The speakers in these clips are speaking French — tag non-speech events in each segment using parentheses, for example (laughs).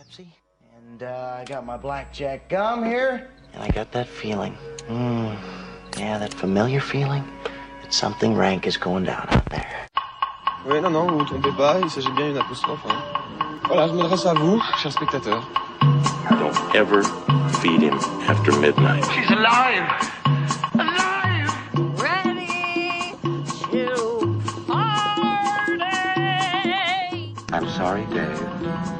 Pepsi. And uh, I got my blackjack gum here. And I got that feeling. Mm, yeah, that familiar feeling that something rank is going down out there. Oui, non, non, vous vous trompez pas, il s'agit bien d'une apostrophe. Hein. Voilà, je m'adresse à vous, chers spectateurs. Don't ever feed him after midnight. She's alive! Alive! Ready to party. I'm sorry, Dave.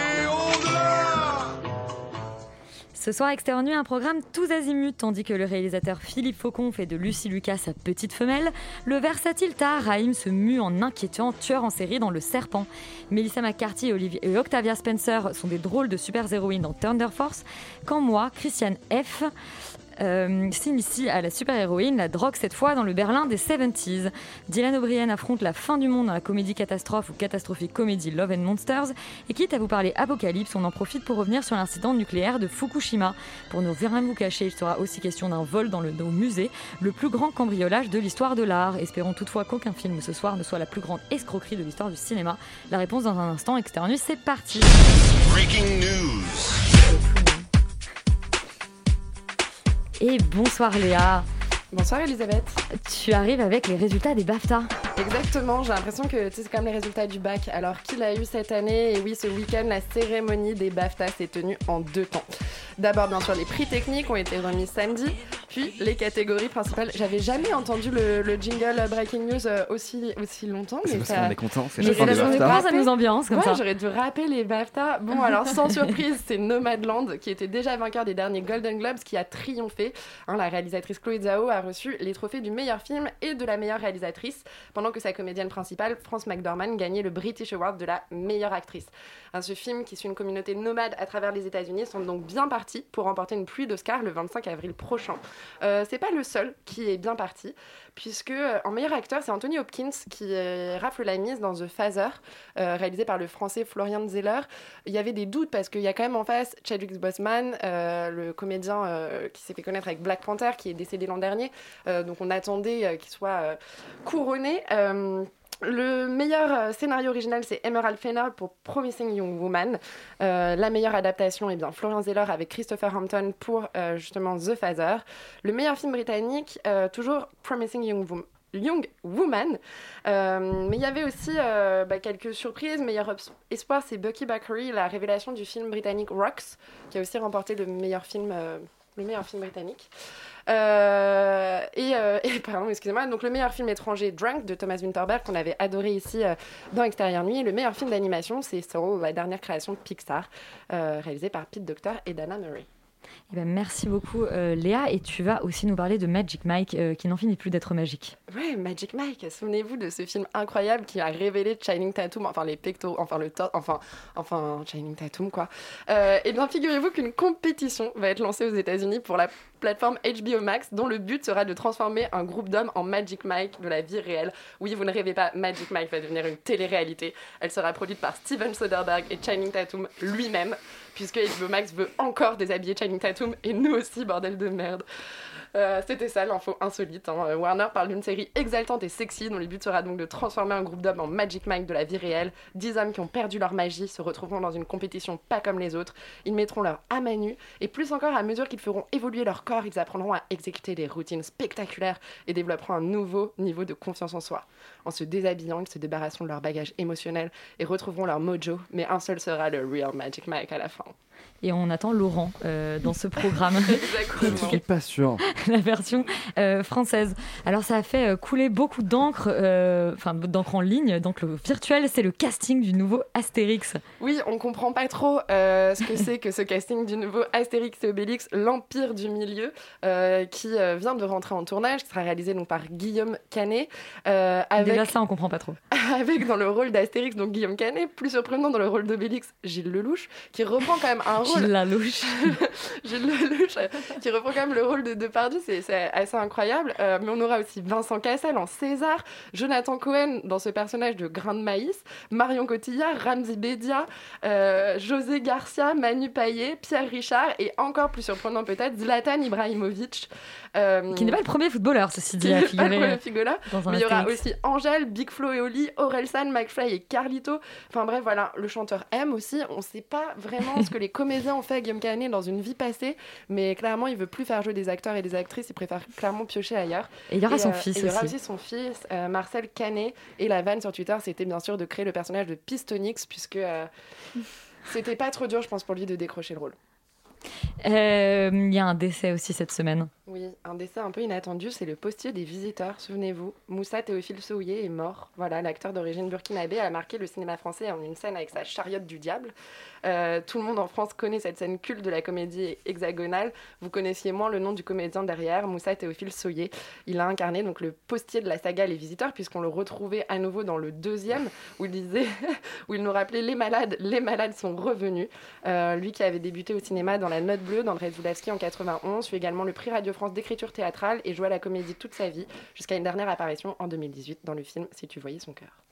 Ce soir, Extérieur Nuit, un programme tous azimuts, tandis que le réalisateur Philippe Faucon fait de Lucie Lucas sa petite femelle, le versatile Tahar se mue en inquiétant tueur en série dans Le Serpent. Melissa McCarthy et Octavia Spencer sont des drôles de super-héroïnes dans Thunder Force, quand moi, Christiane F., euh, s'initie à la super-héroïne, la drogue cette fois dans le Berlin des 70s. Dylan O'Brien affronte la fin du monde dans la comédie catastrophe ou catastrophique comédie Love and Monsters. Et quitte à vous parler apocalypse, on en profite pour revenir sur l'incident nucléaire de Fukushima. Pour ne rien vous cacher, il sera aussi question d'un vol dans le, au musée, le plus grand cambriolage de l'histoire de l'art. Espérons toutefois qu'aucun film ce soir ne soit la plus grande escroquerie de l'histoire du cinéma. La réponse dans un instant, externe, c'est parti. Breaking news. Et bonsoir Léa, Bonsoir Elisabeth. tu arrives avec les résultats des BAFTA. Exactement, j'ai l'impression que c'est comme les résultats du bac. Alors qu'il a eu cette année, et oui, ce week-end, la cérémonie des BAFTA s'est tenue en deux temps. D'abord, bien sûr, les prix techniques ont été remis samedi, puis les catégories principales. J'avais jamais entendu le, le jingle Breaking News euh, aussi, aussi longtemps. C'est mais parce ça- qu'on est content, c'est c'est fin de parce qu'on est BAFTA. ça nous ambiance comme Ouais, ça. j'aurais dû rappeler les BAFTA. Bon, alors sans (laughs) surprise, c'est Nomadland qui était déjà vainqueur des derniers Golden Globes qui a triomphé. Hein, la réalisatrice Chloé Zhao a reçu les trophées du meilleur film et de la meilleure réalisatrice, pendant que sa comédienne principale, France McDormand, gagnait le British Award de la meilleure actrice. Ce film, qui suit une communauté nomade à travers les États-Unis, semble donc bien parti pour remporter une pluie d'Oscars le 25 avril prochain. Euh, c'est pas le seul qui est bien parti, puisque euh, en meilleur acteur, c'est Anthony Hopkins qui euh, rafle la mise dans The Phaser, euh, réalisé par le français Florian Zeller. Il y avait des doutes parce qu'il y a quand même en face Chadwick Boseman, le comédien qui s'est fait connaître avec Black Panther, qui est décédé l'an dernier. Donc on attendait qu'il soit couronné. Le meilleur euh, scénario original, c'est Emerald Fennell pour Promising Young Woman. Euh, la meilleure adaptation, est bien Florian Zeller avec Christopher Hampton pour euh, justement The Phaser. Le meilleur film britannique, toujours Promising Young Woman. Mais il y avait aussi bah, quelques surprises. Meilleur espoir, c'est Bucky Bakary, la révélation du film britannique Rocks, qui a aussi remporté le meilleur film, le meilleur film britannique. Euh, et, euh, (laughs) et, pardon, excusez-moi. Donc le meilleur film étranger, Drunk, de Thomas Winterberg, qu'on avait adoré ici euh, dans Extérieur Nuit. Et le meilleur film d'animation, c'est Soul, la dernière création de Pixar, réalisée par Pete Docter et Dana Murray. Eh ben, merci beaucoup euh, Léa et tu vas aussi nous parler de Magic Mike euh, qui n'en finit plus d'être magique. Ouais, Magic Mike, souvenez-vous de ce film incroyable qui a révélé Channing Tatum, enfin les pectoraux, enfin le torse, enfin, enfin Channing Tatum quoi. Euh, et bien figurez-vous qu'une compétition va être lancée aux États-Unis pour la plateforme HBO Max, dont le but sera de transformer un groupe d'hommes en Magic Mike de la vie réelle. Oui, vous ne rêvez pas, Magic Mike va devenir une télé-réalité. Elle sera produite par Steven Soderbergh et Channing Tatum lui-même, puisque HBO Max veut encore déshabiller Channing Tatum et nous aussi, bordel de merde. Euh, C'était ça l'info insolite. hein. Euh, Warner parle d'une série exaltante et sexy dont le but sera donc de transformer un groupe d'hommes en Magic Mike de la vie réelle. Dix hommes qui ont perdu leur magie se retrouveront dans une compétition pas comme les autres. Ils mettront leur âme à nu et plus encore à mesure qu'ils feront évoluer leur corps, ils apprendront à exécuter des routines spectaculaires et développeront un nouveau niveau de confiance en soi. En se déshabillant, ils se débarrasseront de leur bagage émotionnel et retrouveront leur mojo, mais un seul sera le real Magic Mike à la fin. Et on attend Laurent euh, dans ce programme. (laughs) Je Exactement. suis pas sûr. (laughs) la version euh, française. Alors ça a fait euh, couler beaucoup d'encre, euh, enfin d'encre en ligne, donc le virtuel, c'est le casting du nouveau Astérix. Oui, on comprend pas trop euh, ce que c'est que ce casting du nouveau Astérix et Obélix, l'Empire du Milieu, euh, qui euh, vient de rentrer en tournage, qui sera réalisé donc par Guillaume Canet, euh, avec, Déjà ça, on comprend pas trop. (laughs) avec dans le rôle d'Astérix, donc Guillaume Canet, plus surprenant dans le rôle d'Obélix, Gilles Lelouch, qui reprend quand même un rôle. Gilles Lelouch. (laughs) Gilles Lelouch, qui reprend quand même le rôle de Depardieu, c'est c'est assez incroyable. Euh, mais on aura aussi Vincent Cassel en César, Jonathan Cohen dans ce personnage de grain de maïs, Marion Cotillard, Ramzi Bedia, euh, José Garcia, Manu Payet, Pierre Richard et encore plus surprenant peut-être Zlatan Ibrahimovic. euh, Qui n'est pas le premier footballeur, ceci dit, à pas le premier Mais il y aura aussi Angèle, Big Flo et Oli, Orelsan, McFly et Carlito. Enfin bref, voilà, le chanteur M aussi. On ne sait pas vraiment ce que les comédiens ont fait à Guillaume Canet dans une vie passée, mais clairement, il veut plus faire jouer des acteurs et des actrices. Il préfère clairement piocher ailleurs. Et il y aura son euh, fils et Il y aura aussi. aussi son fils, euh, Marcel Canet. Et la vanne sur Twitter, c'était bien sûr de créer le personnage de Pistonix, puisque euh, c'était pas trop dur, je pense, pour lui de décrocher le rôle. Euh, Il y a un décès aussi cette semaine. Oui, un décès un peu inattendu, c'est le postier des visiteurs, souvenez-vous. Moussa Théophile Souillé est mort. Voilà, l'acteur d'origine burkinabé a marqué le cinéma français en une scène avec sa chariote du diable. Euh, tout le monde en France connaît cette scène culte de la comédie hexagonale. Vous connaissiez moins le nom du comédien derrière, Moussa Théophile Souillé. Il a incarné donc le postier de la saga Les Visiteurs, puisqu'on le retrouvait à nouveau dans le deuxième, où il disait, (laughs) où il nous rappelait les malades, les malades sont revenus. Euh, lui qui avait débuté au cinéma dans La Note Bleue d'André Zulawski en 91, fut également le prix Radio D'écriture théâtrale et joua la comédie toute sa vie, jusqu'à une dernière apparition en 2018 dans le film Si tu voyais son cœur.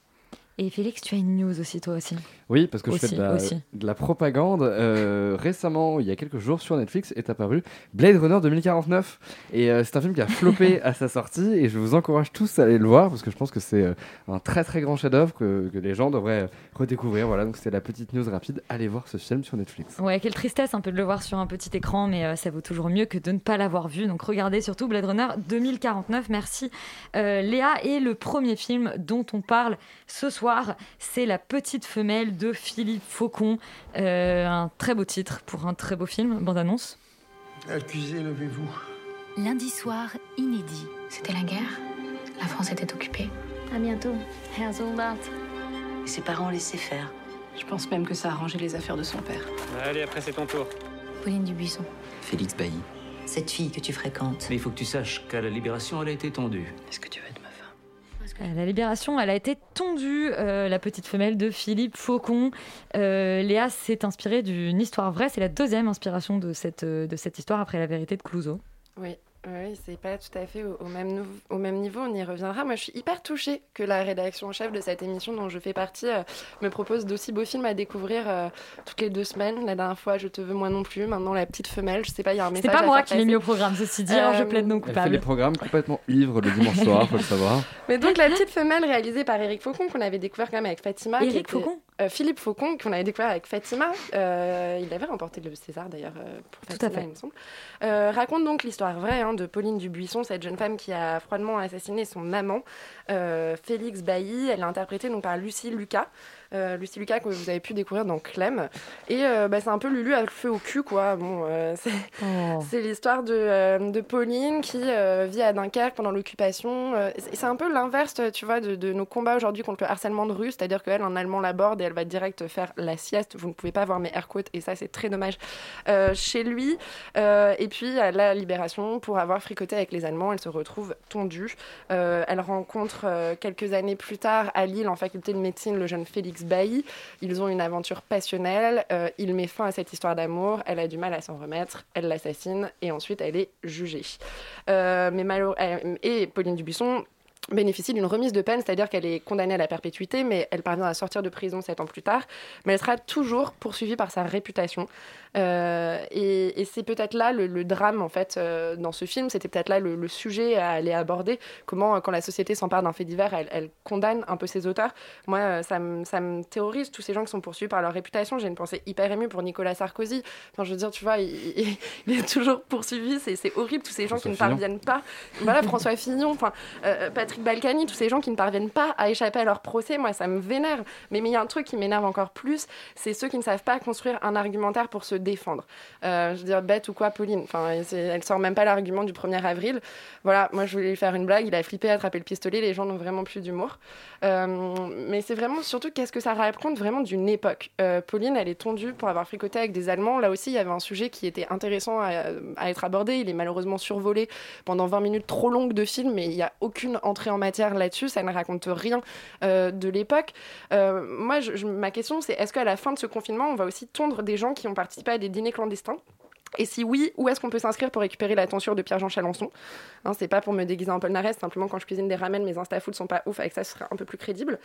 Et Félix, tu as une news aussi, toi aussi. Oui, parce que je fais de la, aussi. de la propagande. Euh, récemment, il y a quelques jours, sur Netflix, est apparu Blade Runner 2049. Et euh, c'est un film qui a floppé (laughs) à sa sortie. Et je vous encourage tous à aller le voir, parce que je pense que c'est euh, un très très grand chef-d'œuvre que, que les gens devraient redécouvrir. Voilà, donc c'était la petite news rapide. Allez voir ce film sur Netflix. Ouais, quelle tristesse un peu de le voir sur un petit écran, mais ça vaut toujours mieux que de ne pas l'avoir vu. Donc regardez surtout Blade Runner 2049. Merci Léa. Et le premier film dont on parle ce soir, c'est La petite femelle de Philippe Faucon. Euh, un très beau titre pour un très beau film. Bande annonce. Accusé, levez-vous. Lundi soir, inédit. C'était la guerre? La France était occupée? À bientôt, Herr Soldat. Et ses parents laissaient faire. Je pense même que ça a arrangé les affaires de son père. Allez, après c'est ton tour. Pauline Dubuisson. Félix Bailly. Cette fille que tu fréquentes. Mais il faut que tu saches qu'à la Libération, elle a été tendue. Est-ce que tu veux La Libération, elle a été tondue, euh, la petite femelle de Philippe Faucon. Euh, Léa s'est inspirée d'une histoire vraie. C'est la deuxième inspiration de cette, euh, de cette histoire après la vérité de Clouseau. Oui, oui, c'est pas tout à fait au, au même, nou- au même niveau, on y reviendra. Moi, je suis hyper touchée que la rédaction en chef de cette émission dont je fais partie euh, me propose d'aussi beaux films à découvrir euh, toutes les deux semaines. La dernière fois, Je te veux moi non plus. Maintenant, La petite femelle, je sais pas, il y a un message. C'est pas à moi faire qui l'ai mis au programme, ceci dit, alors je Euh, plaide non Elle fait les coupable. programmes complètement ivres le dimanche soir, faut le savoir. Mais donc, La petite femelle, réalisée par Eric Faucon, qu'on avait découvert quand même avec Fatima. était- Faucon? Euh, Philippe Faucon, qu'on avait découvert avec Fatima. Euh, il avait remporté le César d'ailleurs euh, pour Tout à Fatima, fait. il me semble. Euh, raconte donc l'histoire vraie hein, de Pauline Dubuisson, cette jeune femme qui a froidement assassiné son amant, euh, Félix Bailly. Elle est interprétée donc par Lucie Lucas. Euh, Lucie Lucas que vous avez pu découvrir dans Clem. Et euh, bah, c'est un peu Lulu à le feu au cul, quoi. Bon, euh, (laughs) c'est Oh. c'est l'histoire de, euh, de Pauline qui vit à Dunkerque pendant l'occupation. C'est un peu l'inverse, tu vois, de, de nos combats aujourd'hui contre le harcèlement de rue. C'est-à-dire qu'elle, un Allemand l'aborde et elle va direct faire la sieste. Vous ne pouvez pas voir mes air quotes et ça, c'est très dommage. Chez lui. Et puis, à la libération, pour avoir fricoté avec les Allemands, elle se retrouve tondue. Elle rencontre quelques années plus tard à Lille, en faculté de médecine, le jeune Félix Ils ont une aventure passionnelle. Euh, il met fin à cette histoire d'amour. Elle a du mal à s'en remettre. Elle l'assassine et ensuite elle est jugée. Euh, mais malheure- euh, et Pauline Dubuisson bénéficie d'une remise de peine, c'est-à-dire qu'elle est condamnée à la perpétuité, mais elle parvient à sortir de prison sept ans plus tard. Mais elle sera toujours poursuivie par sa réputation. Euh, et et c'est peut-être là le, le drame, en fait, euh, dans ce film. C'était peut-être là le, le sujet à aller aborder. Comment, euh, quand la société s'empare d'un fait divers, elle, elle condamne un peu ses auteurs. Moi, ça me terrorise, tous ces gens qui sont poursuivis par leur réputation. J'ai une pensée hyper émue pour Nicolas Sarkozy. Enfin, je veux dire, tu vois, il, il- (laughs) il est toujours poursuivi. C'est horrible, tous ces gens qui ne parviennent pas. Voilà, François Fillon, enfin, euh, Patrick Balkany, tous ces gens qui ne parviennent pas à échapper à leur procès, moi, ça me vénère. Mais mais il y a un truc qui m'énerve encore plus, c'est ceux qui ne savent pas construire un argumentaire pour se défendre. Euh, je veux dire, bête ou quoi, Pauline Enfin, elle sort même pas l'argument du 1er avril. Voilà, moi, je voulais lui faire une blague, il a flippé, attrapé le pistolet, les gens n'ont vraiment plus d'humour. Euh, mais c'est vraiment surtout qu'est-ce que ça raconte vraiment d'une époque? Euh, Pauline, elle est tondue pour avoir fricoté avec des Allemands. Là aussi, il y avait un sujet qui était intéressant à, être abordé. Il est malheureusement survolé pendant 20 minutes trop longues de film, mais il n'y a aucune entrée en matière là-dessus, ça ne raconte rien de l'époque. Moi, ma question, c'est est-ce qu'à la fin de ce confinement, on va aussi tondre des gens qui ont participé des dîners clandestins et si oui, où est-ce qu'on peut s'inscrire pour récupérer la tonsure de Pierre-Jean Chalençon Hein, C'est pas pour me déguiser en Narès, simplement quand je cuisine des ramen, mes insta-food sont pas ouf, avec ça ce serait un peu plus crédible.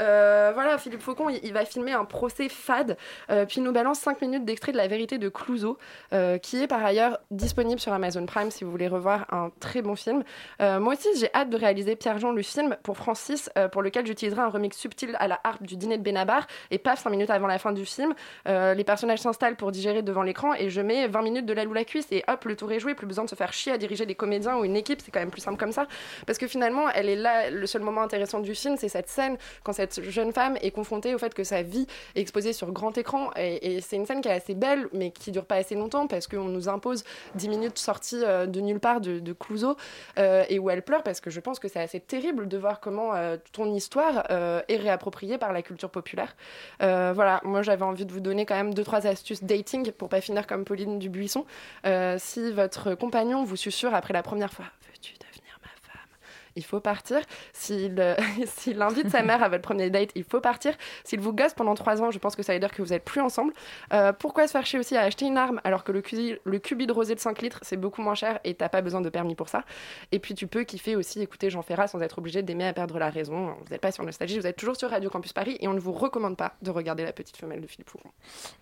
Euh, voilà, Philippe Faucon, il, va filmer un procès fade, euh, puis il nous balance 5 minutes d'extrait de la vérité de Clouseau, euh, qui est par ailleurs disponible sur Amazon Prime si vous voulez revoir un très bon film. Moi aussi, j'ai hâte de réaliser Pierre-Jean le film pour Francis, pour lequel j'utiliserai un remix subtil à la harpe du dîner de Benabar, et paf, 5 minutes avant la fin du film, les personnages s'installent pour digérer devant l'écran, et je mets 20 minutes de la loue la cuisse, et hop, le tour est joué, plus besoin de se faire chier à diriger des comédiens ou une équipe, c'est quand même plus simple comme ça, parce que finalement, elle est là, le seul moment intéressant du film, c'est cette scène, quand cette jeune femme est confrontée au fait que sa vie est exposée sur grand écran, et, c'est une scène qui est assez belle, mais qui dure pas assez longtemps, parce qu'on nous impose 10 minutes sorties euh, de nulle part de, de Clouseau, euh, et où elle pleure, parce que je pense que c'est assez terrible de voir comment euh, ton histoire est réappropriée par la culture populaire. Voilà, moi j'avais envie de vous donner quand même deux trois astuces dating pour pas finir comme Pauline Dubuisson. Euh, si votre compagnon vous susurre après la première fois, veux-tu devenir ma femme il faut partir. S'il euh, (laughs) s'il invite sa mère à votre premier date, il faut partir. S'il vous gosse pendant trois ans, je pense que ça veut dire que vous n'êtes plus ensemble. Euh, pourquoi se faire chier aussi à acheter une arme alors que le, cubi de rosé de 5 litres, c'est beaucoup moins cher et t'as pas besoin de permis pour ça? Et puis tu peux kiffer aussi écouter Jean Ferrat sans être obligé d'aimer à perdre la raison. Vous n'êtes pas sur Nostalgie, vous êtes toujours sur Radio Campus Paris et on ne vous recommande pas de regarder La Petite Femelle de Philippe Foucault.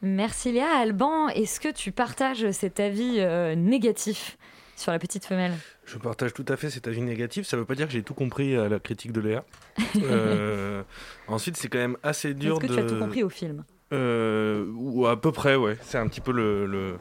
Merci Léa. Alban, est-ce que tu partages cet avis euh, négatif? Sur la petite femelle Je partage tout à fait cet avis négatif. Ça ne veut pas dire que j'ai tout compris à la critique de Léa. (laughs) Euh, ensuite, c'est quand même assez dur Est-ce que de. tu as tout compris au film? Euh, ou à peu près, ouais. C'est un petit peu le, le,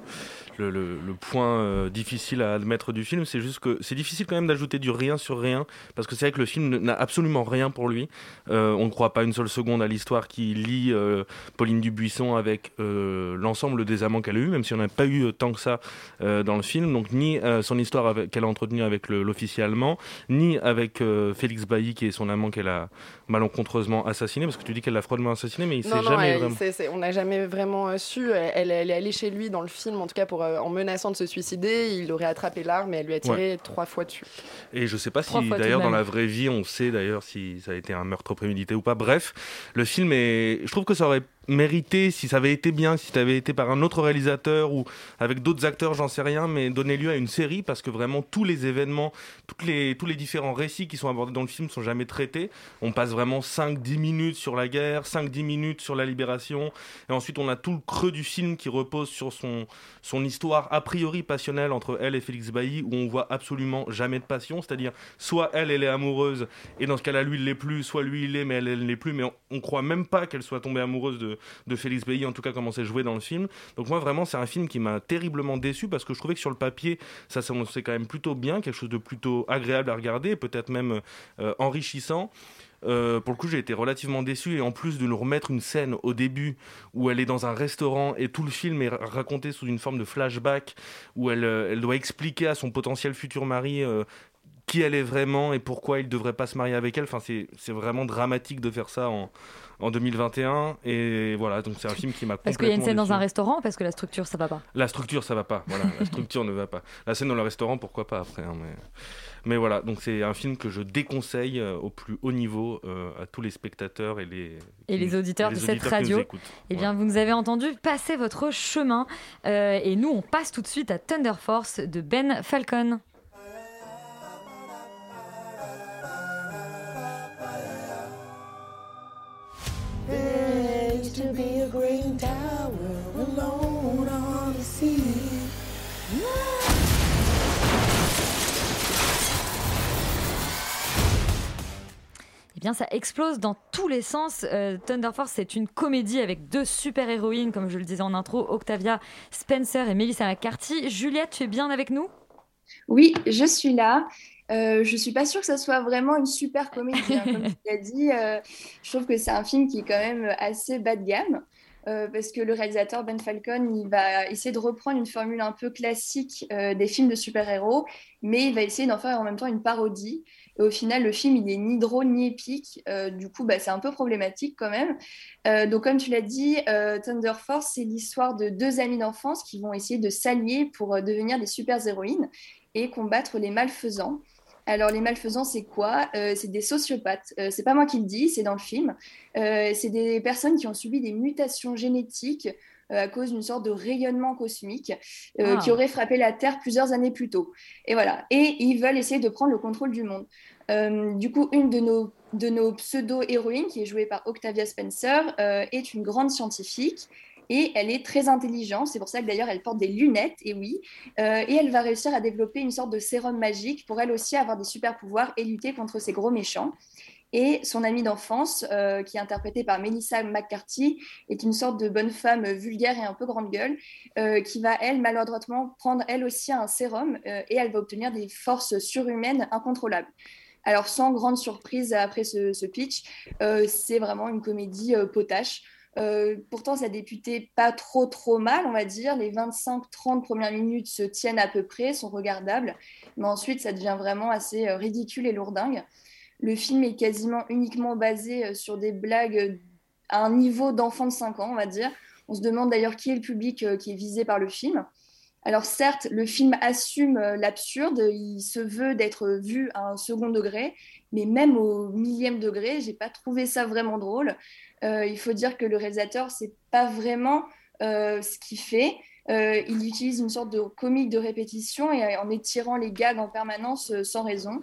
le, le- le point euh, difficile à admettre du film. C'est juste que c'est difficile quand même d'ajouter du rien sur rien, parce que c'est vrai que le film n'a absolument rien pour lui. Euh, on ne croit pas une seule seconde à l'histoire qui lie euh, Pauline Dubuisson avec l'ensemble des amants qu'elle a eu, même si on n'a pas eu tant que ça dans le film. Donc ni son histoire qu'elle a entretenue avec l'officier allemand, ni avec Félix Bailly, qui est son amant qu'elle a malencontreusement assassiné, parce que tu dis qu'elle l'a froidement assassiné, mais il s'est non, jamais elle- vraiment... on n'a jamais vraiment su. Elle, elle est allée chez lui dans le film, en tout cas pour, en menaçant de se suicider. Il aurait attrapé l'arme et elle lui a tiré trois fois dessus. Et je sais pas si Trois d'ailleurs dans la vraie vie on sait d'ailleurs si ça a été un meurtre prémédité ou pas. Bref, le film est. Je trouve que ça aurait mérité si ça avait été bien, si ça avait été par un autre réalisateur ou avec d'autres acteurs, j'en sais rien, mais donner lieu à une série parce que vraiment tous les événements, toutes les, tous les différents récits qui sont abordés dans le film sont jamais traités. On passe vraiment 5-10 minutes sur la guerre, 5-10 minutes sur la libération, et ensuite on a tout le creux du film qui repose sur son, son histoire a priori passionnelle entre elle et Félix Bailly où on voit absolument jamais de passion, c'est-à-dire soit elle, elle est amoureuse, et dans ce cas-là, lui, il l'est plus, soit lui, il l'est, mais elle, elle ne l'est plus, mais on, on croit même pas qu'elle soit tombée amoureuse de, de Félix Bailly, en tout cas comment c'est joué dans le film. Donc moi, vraiment, c'est un film qui m'a terriblement déçu parce que je trouvais que sur le papier, ça s'annonçait quand même plutôt bien, quelque chose de plutôt agréable à regarder, peut-être même euh, enrichissant. Euh, pour le coup, j'ai été relativement déçu et en plus de nous remettre une scène au début où elle est dans un restaurant et tout le film est ra- raconté sous une forme de flashback où elle, euh, elle doit expliquer à son potentiel futur mari qui elle est vraiment et pourquoi il ne devrait pas se marier avec elle. Enfin, c'est vraiment dramatique de faire ça en, en 2021 et voilà. Donc c'est un film qui m'a Parce qu'il y a une scène dans un restaurant, parce que la structure, ça va pas. La structure, ça va pas. Voilà, la (laughs) structure ne va pas. La scène dans le restaurant, pourquoi pas après. hein, mais... mais voilà, donc c'est un film que je déconseille euh, au plus haut niveau euh, à tous les spectateurs et les Et les auditeurs les de cette auditeurs radio. Eh bien, vous nous avez entendu passer votre chemin. Euh, et nous, on passe tout de suite à Thunder Force de Ben Falcon. Ça explose dans tous les sens. Euh, Thunder Force, c'est une comédie avec deux super-héroïnes, comme je le disais en intro, Octavia Spencer et Melissa McCarthy. Juliette, tu es bien avec nous? Oui, je suis là. Euh, je suis pas sûre que ça soit vraiment une super comédie. hein. Comme tu l'as dit, euh, je trouve que c'est un film qui est quand même assez bas de gamme. euh, parce que le réalisateur Ben Falcon, il va essayer de reprendre une formule un peu classique des films de super-héros, mais il va essayer d'en faire en même temps une parodie. Et au final, le film, il est ni drôle ni épique. Euh, du coup, bah, c'est un peu problématique quand même. Euh, donc, comme tu l'as dit, euh, Thunder Force, c'est l'histoire de deux amies d'enfance qui vont essayer de s'allier pour devenir des super-héroïnes et combattre les malfaisants. Alors, les malfaisants, c'est quoi? C'est des sociopathes. C'est pas moi qui le dis, c'est dans le film. C'est des personnes qui ont subi des mutations génétiques à cause d'une sorte de rayonnement cosmique euh, Ah. qui aurait frappé la Terre plusieurs années plus tôt. Et voilà. Et ils veulent essayer de prendre le contrôle du monde. Euh, du coup, une de nos, de nos pseudo-héroïnes, qui est jouée par Octavia Spencer, euh, est une grande scientifique. Et elle est très intelligente, c'est pour ça que d'ailleurs elle porte des lunettes, et oui. Euh, et elle va réussir à développer une sorte de sérum magique pour elle aussi avoir des super pouvoirs et lutter contre ces gros méchants. Et son amie d'enfance, euh, qui est interprétée par Melissa McCarthy, est une sorte de bonne femme vulgaire et un peu grande gueule, euh, qui va, elle, maladroitement prendre elle aussi un sérum, euh, et elle va obtenir des forces surhumaines incontrôlables. Alors, sans grande surprise après ce, pitch, c'est vraiment une comédie potache. Pourtant, ça débutait pas trop trop mal, on va dire. Les 25-30 premières minutes se tiennent à peu près, sont regardables, mais ensuite, ça devient vraiment assez ridicule et lourdingue. Le film est quasiment uniquement basé euh, sur des blagues euh, à un niveau d'enfant de 5 ans, on va dire. On se demande d'ailleurs qui est le public euh, qui est visé par le film. Alors certes, le film assume l'absurde, il se veut d'être vu à un second degré, mais même au millième degré, j'ai pas trouvé ça vraiment drôle. Il faut dire que le réalisateur, c'est pas vraiment ce qu'il fait. Euh, il utilise une sorte de comique de répétition et en étirant les gags en permanence euh, sans raison.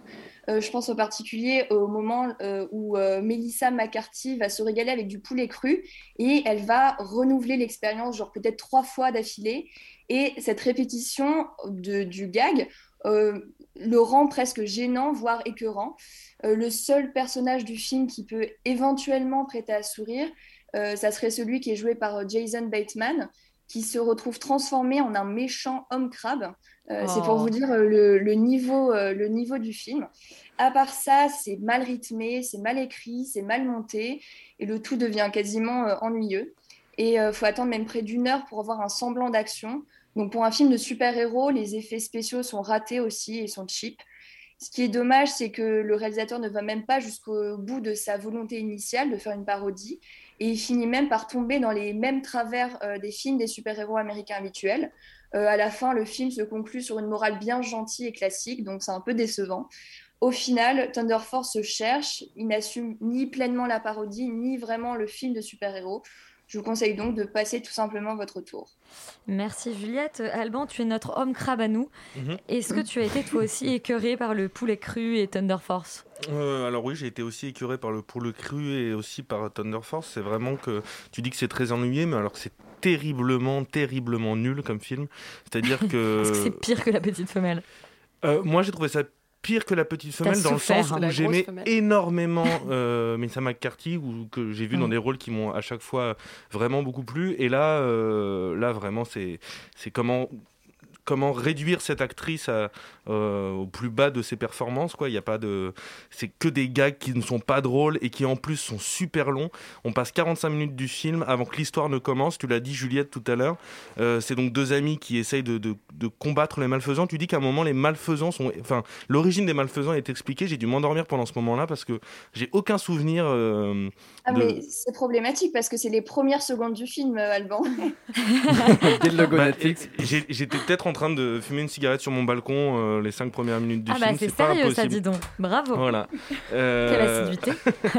Euh, je pense en particulier au moment euh, où euh, Melissa McCarthy va se régaler avec du poulet cru et elle va renouveler l'expérience, genre peut-être trois fois d'affilée. Et cette répétition de, du gag euh, le rend presque gênant, voire écœurant. Euh, le seul personnage du film qui peut éventuellement prêter à sourire, euh, ça serait celui qui est joué par euh, Jason Bateman, qui se retrouve transformé en un méchant homme crabe. Euh, C'est pour Oh. vous dire euh, le, le niveau, euh, le niveau du film. À part ça, c'est mal rythmé, c'est mal écrit, c'est mal monté, et le tout devient quasiment euh, ennuyeux. Et il faut attendre même près d'une heure pour avoir un semblant d'action. Donc pour un film de super-héros, les effets spéciaux sont ratés aussi et sont cheap. Ce qui est dommage, c'est que le réalisateur ne va même pas jusqu'au bout de sa volonté initiale de faire une parodie. Et il finit même par tomber dans les mêmes travers euh, des films des super-héros américains habituels. Euh, à la fin, le film se conclut sur une morale bien gentille et classique, donc c'est un peu décevant. Au final, Thunder Force cherche, il n'assume ni pleinement la parodie, ni vraiment le film de super-héros. Je vous conseille donc de passer tout simplement votre tour. Merci Juliette. Alban, tu es notre homme crabe à nous. Mhm. Est-ce que tu as été toi aussi écœuré par le poulet cru et Thunder Force? Euh, alors oui, j'ai été aussi écuré par le pour le cru et aussi par Thunder Force. C'est vraiment que tu dis que c'est très ennuyé, mais alors que c'est terriblement, terriblement nul comme film. C'est-à-dire (laughs) que. Est-ce que c'est pire que la petite femelle? Euh, moi, j'ai trouvé ça pire que la petite femelle dans le sens hein. où j'aimais énormément (laughs) euh, Melissa McCarthy ou que j'ai vu dans Mm. des rôles qui m'ont à chaque fois vraiment beaucoup plu et là euh, là vraiment c'est c'est comment comment réduire cette actrice à, euh, au plus bas de ses performances quoi. Il y a pas de c'est que des gags qui ne sont pas drôles et qui en plus sont super longs. On passe 45 minutes du film avant que l'histoire ne commence. Tu l'as dit Juliette tout à l'heure. Euh, c'est donc deux amis qui essayent de, de, de combattre les malfaisants. Tu dis qu'à un moment les malfaisants sont enfin l'origine des malfaisants est expliquée. J'ai dû m'endormir pendant ce moment là parce que j'ai aucun souvenir euh, Ah, de- mais c'est problématique parce que c'est les premières secondes du film, Alban. (laughs) Dès le logo Bah, Netflix. J'étais peut-être en train de fumer une cigarette sur mon balcon euh, les cinq premières minutes du Ah film. bah c'est pas sérieux ça, dis donc. Bravo. Voilà. (laughs) Quelle Euh, assiduité.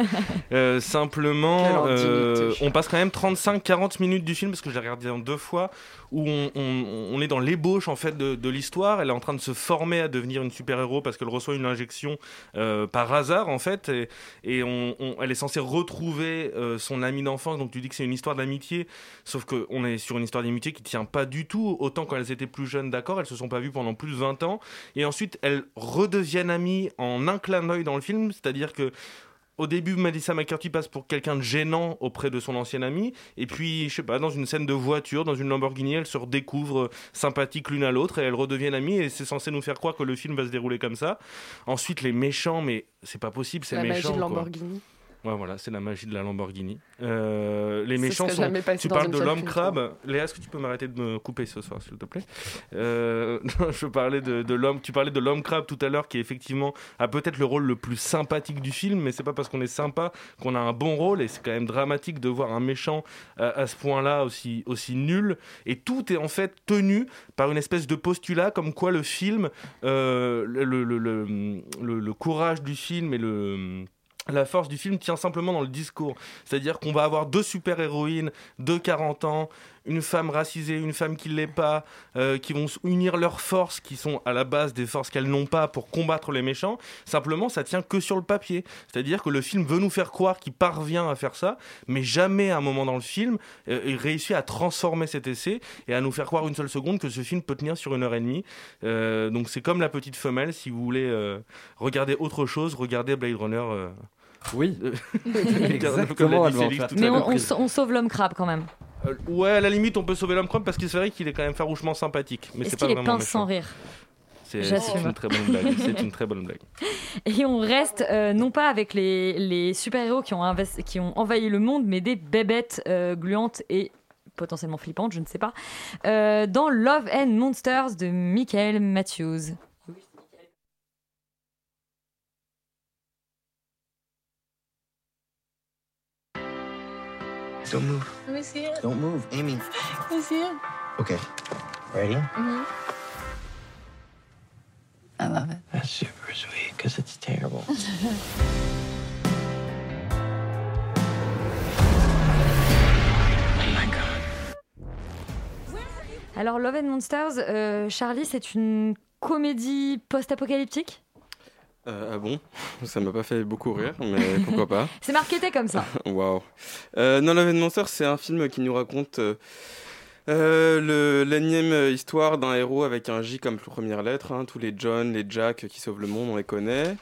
(laughs) euh, simplement, euh, on passe quand même 35-40 minutes du film parce que j'ai regardé en deux fois où on, on- on est dans l'ébauche en fait de, de l'histoire. Elle est en train de se former à devenir une super héros parce qu'elle reçoit une injection euh, par hasard en fait et, et on- on- elle est censée retrouver euh, son ami d'enfance. Donc tu dis que c'est une histoire d'amitié, sauf que on est sur une histoire d'amitié qui tient pas du tout. Autant quand elles étaient plus jeunes, d'accord, elles se sont pas vues pendant plus de 20 ans et ensuite elles redeviennent amies en un clin d'œil dans le film, c'est-à-dire que au début, Melissa McCarthy passe pour quelqu'un de gênant auprès de son ancien ami, et puis, je sais pas, dans une scène de voiture, dans une Lamborghini, elles se redécouvrent sympathiques l'une à l'autre, et elles redeviennent amies, et c'est censé nous faire croire que le film va se dérouler comme ça. Ensuite, les méchants, mais c'est pas possible, ces La magie quoi. Ouais, voilà, c'est la magie de la Lamborghini. Euh, les méchants sont. Tu parles de l'homme crabe. Léa, est-ce que tu peux m'arrêter de me couper ce soir, s'il te plaît? Euh, (laughs) Je parlais de, de l'homme. Tu parlais de l'homme crabe tout à l'heure, qui effectivement a peut-être le rôle le plus sympathique du film, mais c'est pas parce qu'on est sympa qu'on a un bon rôle. Et c'est quand même dramatique de voir un méchant à, à ce point-là aussi aussi nul. Et tout est en fait tenu par une espèce de postulat comme quoi le film, euh, le, le- le- le courage du film et le la force du film tient simplement dans le discours. C'est-à-dire qu'on va avoir deux super-héroïnes de 40 ans, une femme racisée, une femme qui ne l'est pas, euh, qui vont unir leurs forces, qui sont à la base des forces qu'elles n'ont pas pour combattre les méchants. Simplement, ça tient que sur le papier. C'est-à-dire que le film veut nous faire croire qu'il parvient à faire ça, mais jamais à un moment dans le film, euh, il réussit à transformer cet essai et à nous faire croire une seule seconde que ce film peut tenir sur une heure et demie. Euh, donc c'est comme la petite femelle, si vous voulez regarder autre chose, regardez Blade Runner. Euh, (laughs) Oui, Exactement, tout Mais on, sauve l'homme crabe quand même. Euh, ouais, à la limite, on peut sauver l'homme crabe parce que c'est vrai qu'il est quand même farouchement sympathique. Mais c'est pas qu'il est vraiment pince sans rire C'est une très bonne blague. C'est une très bonne blague. (laughs) Et on reste euh, non pas avec les, les super-héros qui, ont invas- qui ont envahi le monde, mais des bébêtes euh, gluantes et potentiellement flippantes, je ne sais pas, euh, dans Love and Monsters de Michael Matthews. Don't move. Let me see it. Don't move. Amy. Let me see it. Okay. Ready? Mm-hmm. I love it. That's super sweet because it's terrible. (laughs) Alors Love and Monsters, euh, Charlie, c'est une comédie post-apocalyptique? Euh, ah bon? (laughs) Ça m'a pas fait beaucoup rire, mais (laughs) pourquoi pas? C'est marketé comme ça. (laughs) Waouh. Euh, non, Love and Monster, c'est un film qui nous raconte euh, euh, l'énième histoire d'un héros avec un J comme première lettre. hein. Tous les John, les Jack qui sauvent le monde, on les connaît.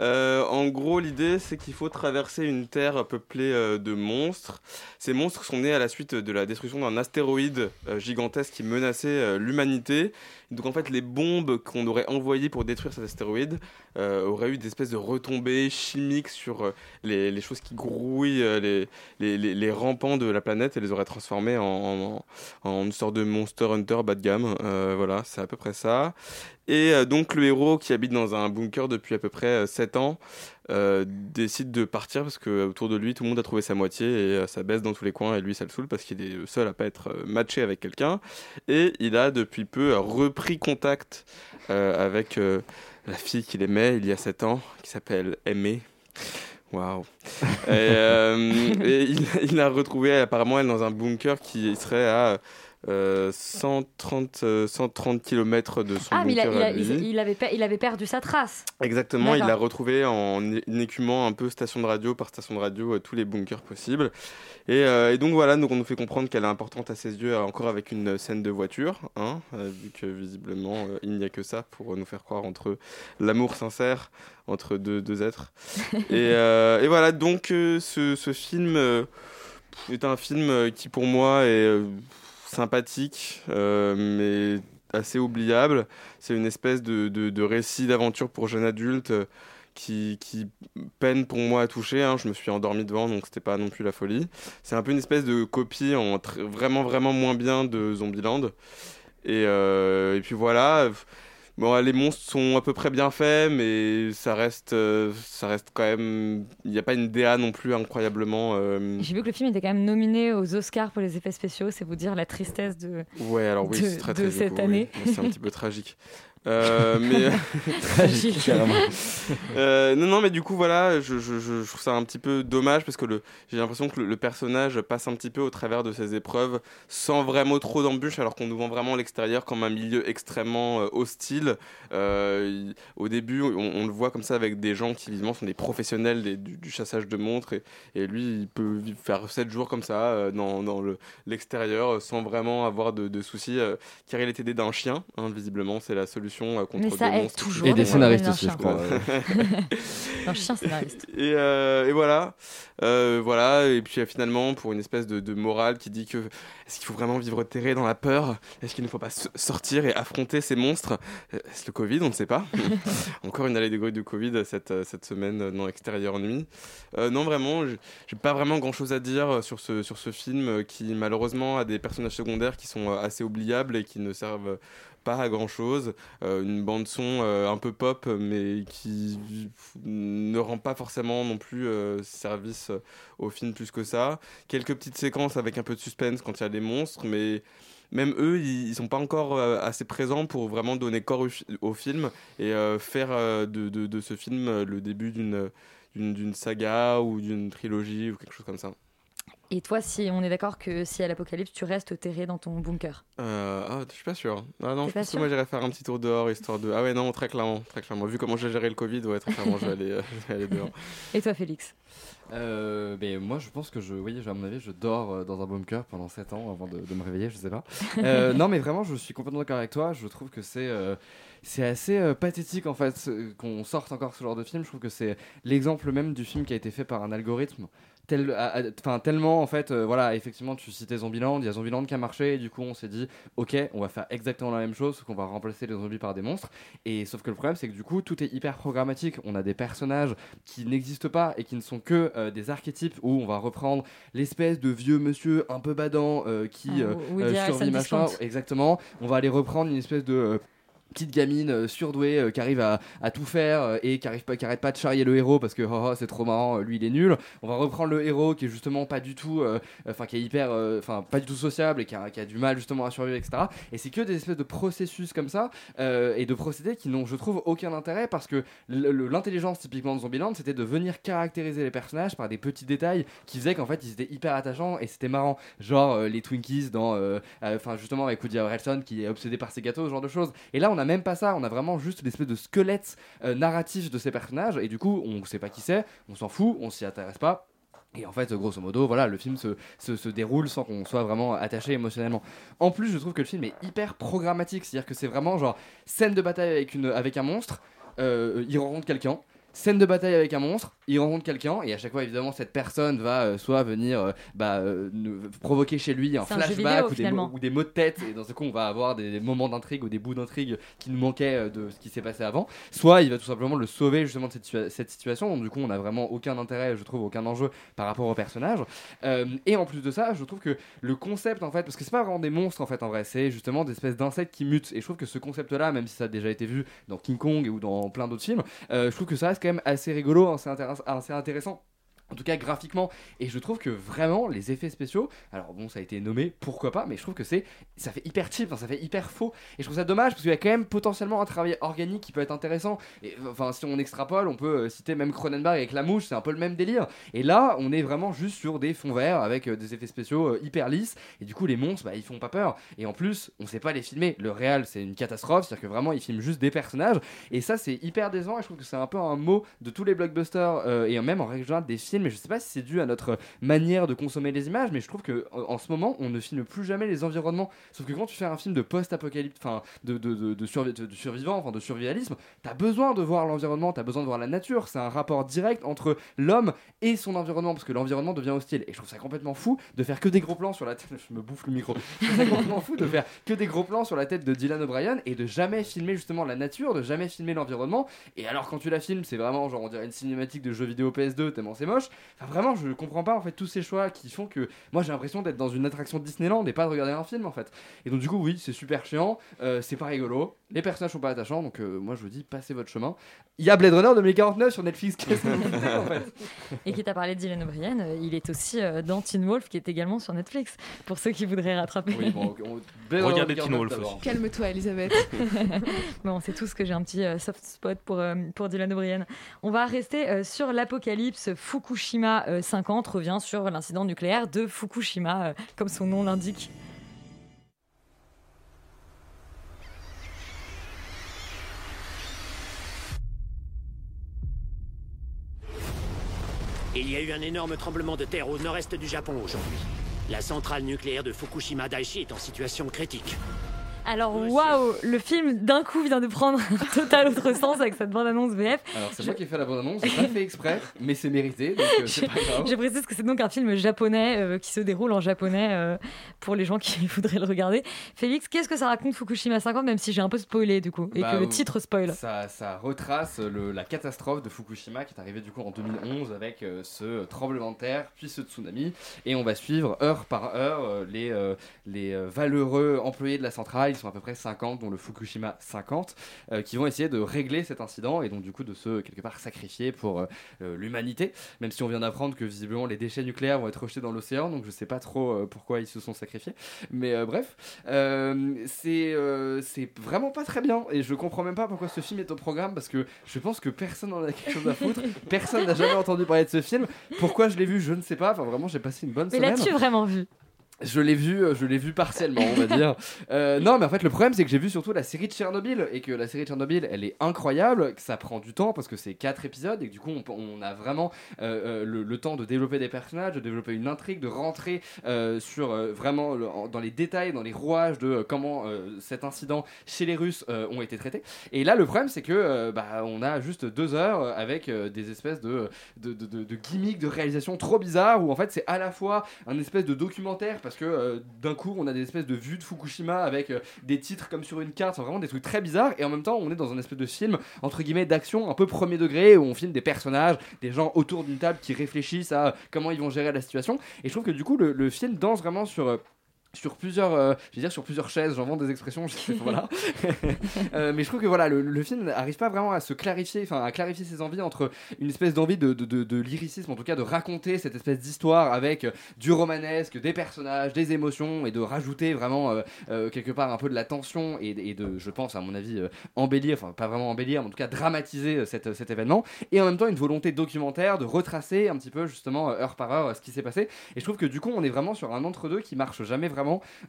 Euh, en gros, l'idée, c'est qu'il faut traverser une terre peuplée euh, de monstres. Ces monstres sont nés à la suite de la destruction d'un astéroïde euh, gigantesque qui menaçait l'humanité. Donc en fait, les bombes qu'on aurait envoyées pour détruire cet astéroïde euh, auraient eu des espèces de retombées chimiques sur euh, les, choses qui grouillent euh, les, les, les- rampants de la planète et les auraient transformés en, en, une sorte de Monster Hunter bas de gamme. Voilà, c'est à peu près ça. Et donc le héros qui habite dans un bunker depuis à peu près 7 ans décide de partir parce que autour de lui tout le monde a trouvé sa moitié et ça baisse dans tous les coins et lui ça le saoule parce qu'il est seul à pas être matché avec quelqu'un et il a depuis peu repris contact avec la fille qu'il aimait il y a 7 ans qui s'appelle Aimée. Waouh. (laughs) Et, euh, et il, il a retrouvé apparemment elle dans un bunker qui serait à euh, 130, euh, 130 km de son Ah, mais il, a- il a- à lui. il- il avait, il avait perdu sa trace. Exactement, il l'a retrouvé en écumant un peu station de radio par station de radio euh, tous les bunkers possibles. Et, euh, et donc voilà, donc on nous fait comprendre qu'elle est importante à ses yeux, euh, encore avec une scène de voiture, hein, vu que visiblement il n'y a que ça pour nous faire croire entre l'amour sincère entre deux, deux êtres. (laughs) et, et voilà, donc ce, ce film est un film qui pour moi est sympathique, euh, mais assez oubliable. C'est une espèce de, de, récit d'aventure pour jeunes adultes euh, qui, qui peine pour moi à toucher. hein. Je me suis endormi devant, donc c'était pas non plus la folie. C'est un peu une espèce de copie en vraiment, vraiment moins bien de Zombieland. Et, euh, et puis voilà. Bon, les monstres sont à peu près bien faits, mais ça reste, euh, ça reste quand même. Il n'y a pas une DA non plus incroyablement. euh, J'ai vu que le film était quand même nominé aux Oscars pour les effets spéciaux. C'est vous dire la tristesse de, Ouais, alors oui, de, très cette année. oui. C'est un petit peu (laughs) tragique. Euh, mais. (laughs) (laughs) Euh, non, non, mais du coup, voilà, je, je, je trouve ça un petit peu dommage parce que le, j'ai l'impression que le, le personnage passe un petit peu au travers de ses épreuves sans vraiment trop d'embûches, alors qu'on nous vend vraiment l'extérieur comme un milieu extrêmement euh, hostile. Euh, il- au début, on, on le voit comme ça avec des gens qui, visiblement, sont des professionnels des- du, du chassage de montres et, et lui, il peut vivre- faire 7 jours comme ça euh, dans, dans le, l'extérieur sans vraiment avoir de, de soucis, euh, car il est aidé d'un chien, hein, visiblement, c'est la solution euh, contre Mais ça des aide monstres. toujours, Et des scénaristes aussi, je crois. (laughs) (laughs) Un chien scénariste. Et, euh, et voilà, Euh, voilà. Et puis finalement, pour une espèce de, de morale qui dit que est-ce qu'il faut vraiment vivre terré dans la peur? Est-ce qu'il ne faut pas sortir et affronter ces monstres? Est-ce le Covid? On ne sait pas. (laughs) Encore une allégérie de Covid cette, cette semaine dans Extérieur Nuit. Euh, non, vraiment, j'ai pas vraiment grand-chose à dire sur ce, sur ce film qui malheureusement a des personnages secondaires qui sont assez oubliables et qui ne servent pas à grand chose. une bande son euh, un peu pop, mais qui ne rend pas forcément non plus euh, service euh, au film plus que ça. Quelques petites séquences avec un peu de suspense quand il y a des monstres, mais même eux, ils, sont pas encore euh, assez présents pour vraiment donner corps au, fi- au film et euh, faire euh, de, de- de ce film euh, le début d'une saga ou d'une trilogie ou quelque chose comme ça. Et toi, si on est d'accord que si à l'apocalypse, tu restes terré dans ton bunker. Euh, ah, je suis pas sûr. Ah non, je pense que moi j'irais faire un petit tour dehors histoire de. Ah ouais, non, très clairement, très clairement. Vu comment j'ai géré le Covid, ouais, très clairement, je vais aller, euh, (laughs) aller dehors. (laughs) Et toi, Félix? Euh, mais moi, je pense que je, oui, à mon avis, je dors euh, dans un bunker pendant 7 ans avant de, de me réveiller, je sais pas. (laughs) Euh, non, mais vraiment, je suis complètement d'accord avec toi. Je trouve que c'est euh, c'est assez euh, pathétique en fait qu'on sorte encore ce genre de film. Je trouve que c'est l'exemple même du film qui a été fait par un algorithme. Tel, à- à- enfin, tellement en fait, euh, voilà, effectivement, tu citais Zombieland, il y a Zombieland qui a marché, et du coup, on s'est dit, ok, on va faire exactement la même chose, qu'on va remplacer les zombies par des monstres. Et sauf que le problème, c'est que du coup, tout est hyper programmatique. On a des personnages qui n'existent pas et qui ne sont que euh, des archétypes où on va reprendre l'espèce de vieux monsieur un peu badant euh, qui Ah, euh, survit machin. Exactement. On va aller reprendre une espèce de petite gamine euh, surdouée euh, qui arrive à, tout faire euh, et qui arrive pas qui arrête pas de charrier le héros parce que oh, oh, c'est trop marrant lui il est nul. On va reprendre le héros qui est justement pas du tout enfin qui est hyper enfin pas du tout sociable et qui a, du mal justement à survivre etc et c'est que des espèces de processus comme ça et de procédés qui n'ont je trouve aucun intérêt parce que l'intelligence typiquement de Zombieland c'était de venir caractériser les personnages par des petits détails qui faisaient qu'en fait ils étaient hyper attachants et c'était marrant. Genre les Twinkies dans enfin justement avec Woody Harrelson qui est obsédé par ses gâteaux ce genre de choses. Et là on a même pas ça on a vraiment juste l'espèce de squelette euh, narratif de ces personnages et du coup on sait pas qui c'est on s'en fout on s'y intéresse pas et en fait, grosso modo, voilà, le film se, déroule sans qu'on soit vraiment attaché émotionnellement. En plus, je trouve que le film est hyper programmatique, c'est-à-dire que c'est vraiment genre scène de bataille avec, une, un monstre, euh, il rencontre quelqu'un, scène de bataille avec un monstre, il rencontre quelqu'un, et à chaque fois, évidemment, cette personne va euh, soit venir euh, bah, euh, nous- provoquer chez lui un C'est un jeu flashback vidéo, ou, des finalement. mots, ou des mots de tête, et dans ce coup, on va avoir des, des moments d'intrigue ou des bouts d'intrigue qui nous manquaient euh, de ce qui s'est passé avant, soit il va tout simplement le sauver justement de cette, situa- cette situation, donc du coup, on n'a vraiment aucun intérêt, je trouve, aucun enjeu par rapport au personnage. Euh, et en plus de ça, je trouve que le concept, en fait, parce que c'est pas vraiment des monstres, en fait, en vrai, c'est justement des espèces d'insectes qui mutent. Et je trouve que ce concept-là, même si ça a déjà été vu dans King Kong ou dans plein d'autres films, euh, je trouve que ça reste quand même assez rigolo, intéress- assez intéressant. En tout cas graphiquement. Et je trouve que vraiment les effets spéciaux alors bon ça a été nommé pourquoi pas mais je trouve que c'est ça fait hyper cheap ça fait hyper faux. Et je trouve ça dommage parce qu'il y a quand même potentiellement un travail organique qui peut être intéressant. Et enfin si on extrapole on peut euh, citer même Cronenberg avec la mouche c'est un peu le même délire. Et là on est vraiment juste sur des fonds verts avec euh, des effets spéciaux euh, hyper lisses. Et du coup les monstres bah, ils font pas peur. Et en plus on sait pas les filmer. Le réel c'est une catastrophe. C'est à dire que vraiment ils filment juste des personnages. Et ça c'est hyper décevant. Et je trouve que c'est un peu un mot de tous les blockbusters et même en règle des films mais je sais pas si c'est dû à notre manière de consommer les images mais je trouve que en, ce moment on ne filme plus jamais les environnements. Sauf que quand tu fais un film de post-apocalypse enfin de, de, de, de, survi- de- de survivants enfin de survivalisme t'as besoin de voir l'environnement t'as besoin de voir la nature. C'est un rapport direct entre l'homme et son environnement parce que l'environnement devient hostile. Et je trouve ça complètement fou de faire que des gros plans sur la tête. (laughs) Je me bouffe le micro. Complètement fou de faire que des gros plans sur la tête de Dylan O'Brien et de jamais filmer justement la nature de jamais filmer l'environnement. Et alors quand tu la filmes c'est vraiment genre on dirait une cinématique de jeu vidéo PS2 tellement c'est moche enfin vraiment je comprends pas en fait tous ces choix qui font que moi j'ai l'impression d'être dans une attraction Disneyland et pas de regarder un film en fait et donc du coup oui c'est super chiant euh, c'est pas rigolo les personnages sont pas attachants donc euh, moi je vous dis passez votre chemin il y a Blade Runner 2049 sur Netflix qu'est-ce que vous (laughs) foutez, en fait Et qui t'a parlé de Dylan O'Brien, euh, il est aussi euh, dans Teen Wolf, qui est également sur Netflix, pour ceux qui voudraient rattraper. Oui, bon, on- (laughs) Blade Runner Regardez 2049 Teen Wolf. Calme-toi, Elisabeth. (laughs) bon, on sait tous que j'ai un petit euh, soft spot pour, euh, pour Dylan O'Brien. On va rester euh, sur l'apocalypse. Fukushima euh, 50 revient sur l'incident nucléaire de Fukushima, euh, comme son nom l'indique. Il y a eu un énorme tremblement de terre au nord-est du Japon aujourd'hui. La centrale nucléaire de Fukushima Daiichi est en situation critique. Alors waouh, le film d'un coup vient de prendre un (laughs) total autre sens avec cette bande-annonce VF. Alors c'est moi qui ai fait la bande-annonce, j'ai pas (laughs) fait exprès, mais c'est mérité, donc euh, c'est pas grave. Je précise que c'est donc un film japonais euh, qui se déroule en japonais euh, pour les gens qui (laughs) voudraient le regarder. Félix, qu'est-ce que ça raconte Fukushima 50 même si j'ai un peu spoilé du coup et Bah, que le euh, titre spoil. Ça, ça retrace le- la catastrophe de Fukushima qui est arrivée du coup en 2011 avec ce tremblement de terre puis ce tsunami et on va suivre heure par heure les, les valeureux employés de la centrale, sont à peu près 50 dont le Fukushima 50 euh, qui vont essayer de régler cet incident et donc du coup de se quelque part sacrifier pour euh, euh, l'humanité. Même si on vient d'apprendre que visiblement les déchets nucléaires vont être rejetés dans l'océan donc je sais pas trop pourquoi ils se sont sacrifiés. Mais bref c'est c'est vraiment pas très bien et je comprends même pas pourquoi ce film est au programme parce que je pense que personne n'en a quelque chose à foutre. Personne n'a jamais entendu parler de ce film. Pourquoi je l'ai vu je ne sais pas. Enfin vraiment j'ai passé une bonne Mais semaine. l'as-tu vraiment vu je l'ai vu, euh, je l'ai vu partiellement, on va (laughs) dire. Euh, non, mais en fait, le problème, c'est que j'ai vu surtout la série de Tchernobyl et que la série de Tchernobyl, elle est incroyable, que ça prend du temps parce que c'est quatre épisodes et que du coup, on, on a vraiment euh, le, le temps de développer des personnages, de développer une intrigue, de rentrer euh, sur vraiment le- en- dans les détails, dans les rouages de comment cet incident chez les Russes ont été traités. Et là, le problème, c'est que bah, on a juste deux heures avec des espèces de, de, de, de- de gimmicks de réalisation trop bizarres où en fait, c'est à la fois un espèce de documentaire parce que euh, d'un coup, on a des espèces de vues de Fukushima avec euh, des titres comme sur une carte, vraiment des trucs très bizarres. Et en même temps, on est dans un espèce de film entre guillemets d'action un peu premier degré où on filme des personnages, des gens autour d'une table qui réfléchissent à comment ils vont gérer la situation. Et je trouve que du coup, le film danse vraiment sur. Sur plusieurs, euh, je vais dire sur plusieurs chaises, j'en vends des expressions, je sais, voilà. (laughs) Euh, mais je trouve que voilà, le, film n'arrive pas vraiment à se clarifier, enfin à clarifier ses envies entre une espèce d'envie de, de, de, lyricisme, en tout cas de raconter cette espèce d'histoire avec du romanesque, des personnages, des émotions et de rajouter vraiment euh, quelque part un peu de la tension et, de, je pense à mon avis, embellir, enfin pas vraiment embellir, mais en tout cas dramatiser cet événement. Et en même temps une volonté documentaire de retracer un petit peu justement heure par heure ce qui s'est passé. Et je trouve que du coup on est vraiment sur un entre-deux qui marche jamais vraiment.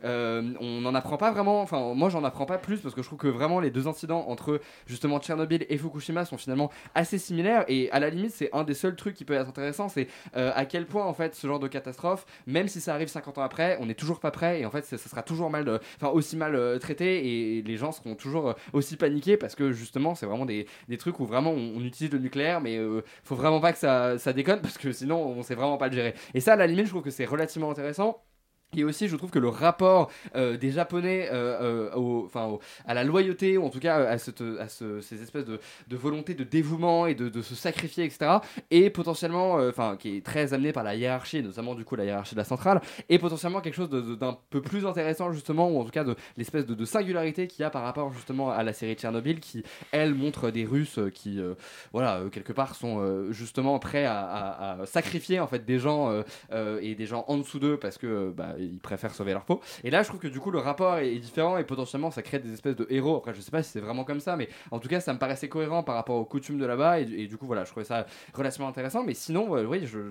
Euh, on n'en apprend pas vraiment, enfin moi j'en apprends pas plus parce que je trouve que vraiment les deux incidents entre justement Tchernobyl et Fukushima sont finalement assez similaires et à la limite c'est un des seuls trucs qui peut être intéressant c'est euh, à quel point en fait ce genre de catastrophe même si ça arrive 50 ans après on n'est toujours pas prêt et en fait ça, sera toujours mal euh, enfin aussi mal traité et les gens seront toujours aussi paniqués parce que justement c'est vraiment des, des trucs où vraiment on, utilise le nucléaire mais faut vraiment pas que ça, ça déconne parce que sinon on sait vraiment pas le gérer. Et ça à la limite je trouve que c'est relativement intéressant et aussi, je trouve que le rapport euh, des Japonais euh, euh, à la loyauté, ou en tout cas à, cette, à ce- ces espèces de, volonté de dévouement et de, se sacrifier, etc., est potentiellement, euh, enfin, qui est très amené par la hiérarchie, notamment du coup la hiérarchie de la centrale, est potentiellement quelque chose d'un peu plus intéressant justement, ou en tout cas de l'espèce de, singularité qu'il y a par rapport justement à la série Tchernobyl, qui elle montre des Russes euh, qui, euh, voilà, euh, quelque part sont euh, justement prêts à, à- sacrifier en fait des gens euh, euh, et des gens en dessous d'eux parce que euh, bah, ils préfèrent sauver leur peau. Et là, je trouve que du coup, le rapport est, différent et potentiellement ça crée des espèces de héros. Après, je sais pas si c'est vraiment comme ça, mais en tout cas, ça me paraissait cohérent par rapport aux coutumes de là-bas et, du coup, voilà, je trouvais ça relativement intéressant. Mais sinon, euh, oui, je,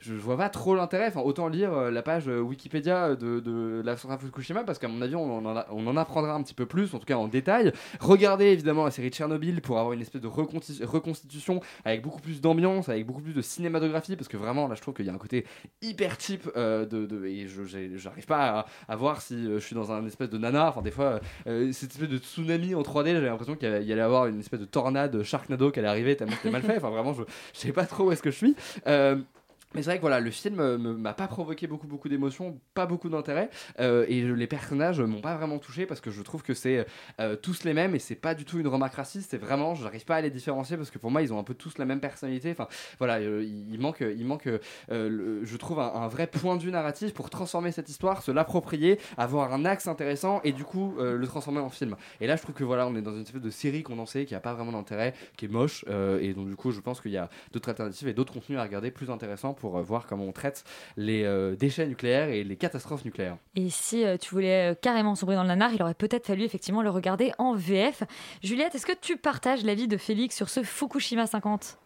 je, vois pas trop l'intérêt. Autant lire euh, la page euh, Wikipédia de, de la centrale Fukushima parce qu'à mon avis, on en, on en apprendra un petit peu plus, en tout cas en détail. Regardez évidemment la série Tchernobyl pour avoir une espèce de reconstitution avec beaucoup plus d'ambiance, avec beaucoup plus de cinématographie parce que vraiment, là, je trouve qu'il y a un côté hyper euh, de, et je j'arrive pas à, voir si euh, je suis dans un espèce de nana. Enfin, des fois, euh, cette espèce de tsunami en 3D, j'avais l'impression qu'il allait y avoir une espèce de tornade Sharknado qui allait arriver tellement c'était mal fait. Enfin, vraiment, je, je sais pas trop où est-ce que je suis. Euh, mais c'est vrai que voilà, le film euh, me- m'a pas provoqué beaucoup beaucoup d'émotions, pas beaucoup d'intérêt, euh, et les personnages m'ont pas vraiment touché parce que je trouve que c'est euh, tous les mêmes et c'est pas du tout une remarque raciste. C'est vraiment, j'arrive pas à les différencier parce que pour moi ils ont un peu tous la même personnalité. Enfin voilà, euh, il manque, il manque, euh, je trouve un, vrai point de vue narratif pour transformer cette histoire, se l'approprier, avoir un axe intéressant et du coup euh, le transformer en film. Et là je trouve que voilà, on est dans une espèce de série condensée qui a pas vraiment d'intérêt, qui est moche, euh, et donc du coup je pense qu'il y a d'autres alternatives et d'autres contenus à regarder plus intéressants euh, voir comment on traite les euh, déchets nucléaires et les catastrophes nucléaires. Et si euh, tu voulais euh, carrément sombrer dans le nanar, il aurait peut-être fallu effectivement le regarder en VF. Juliette, est-ce que tu partages l'avis de Félix sur ce Fukushima 50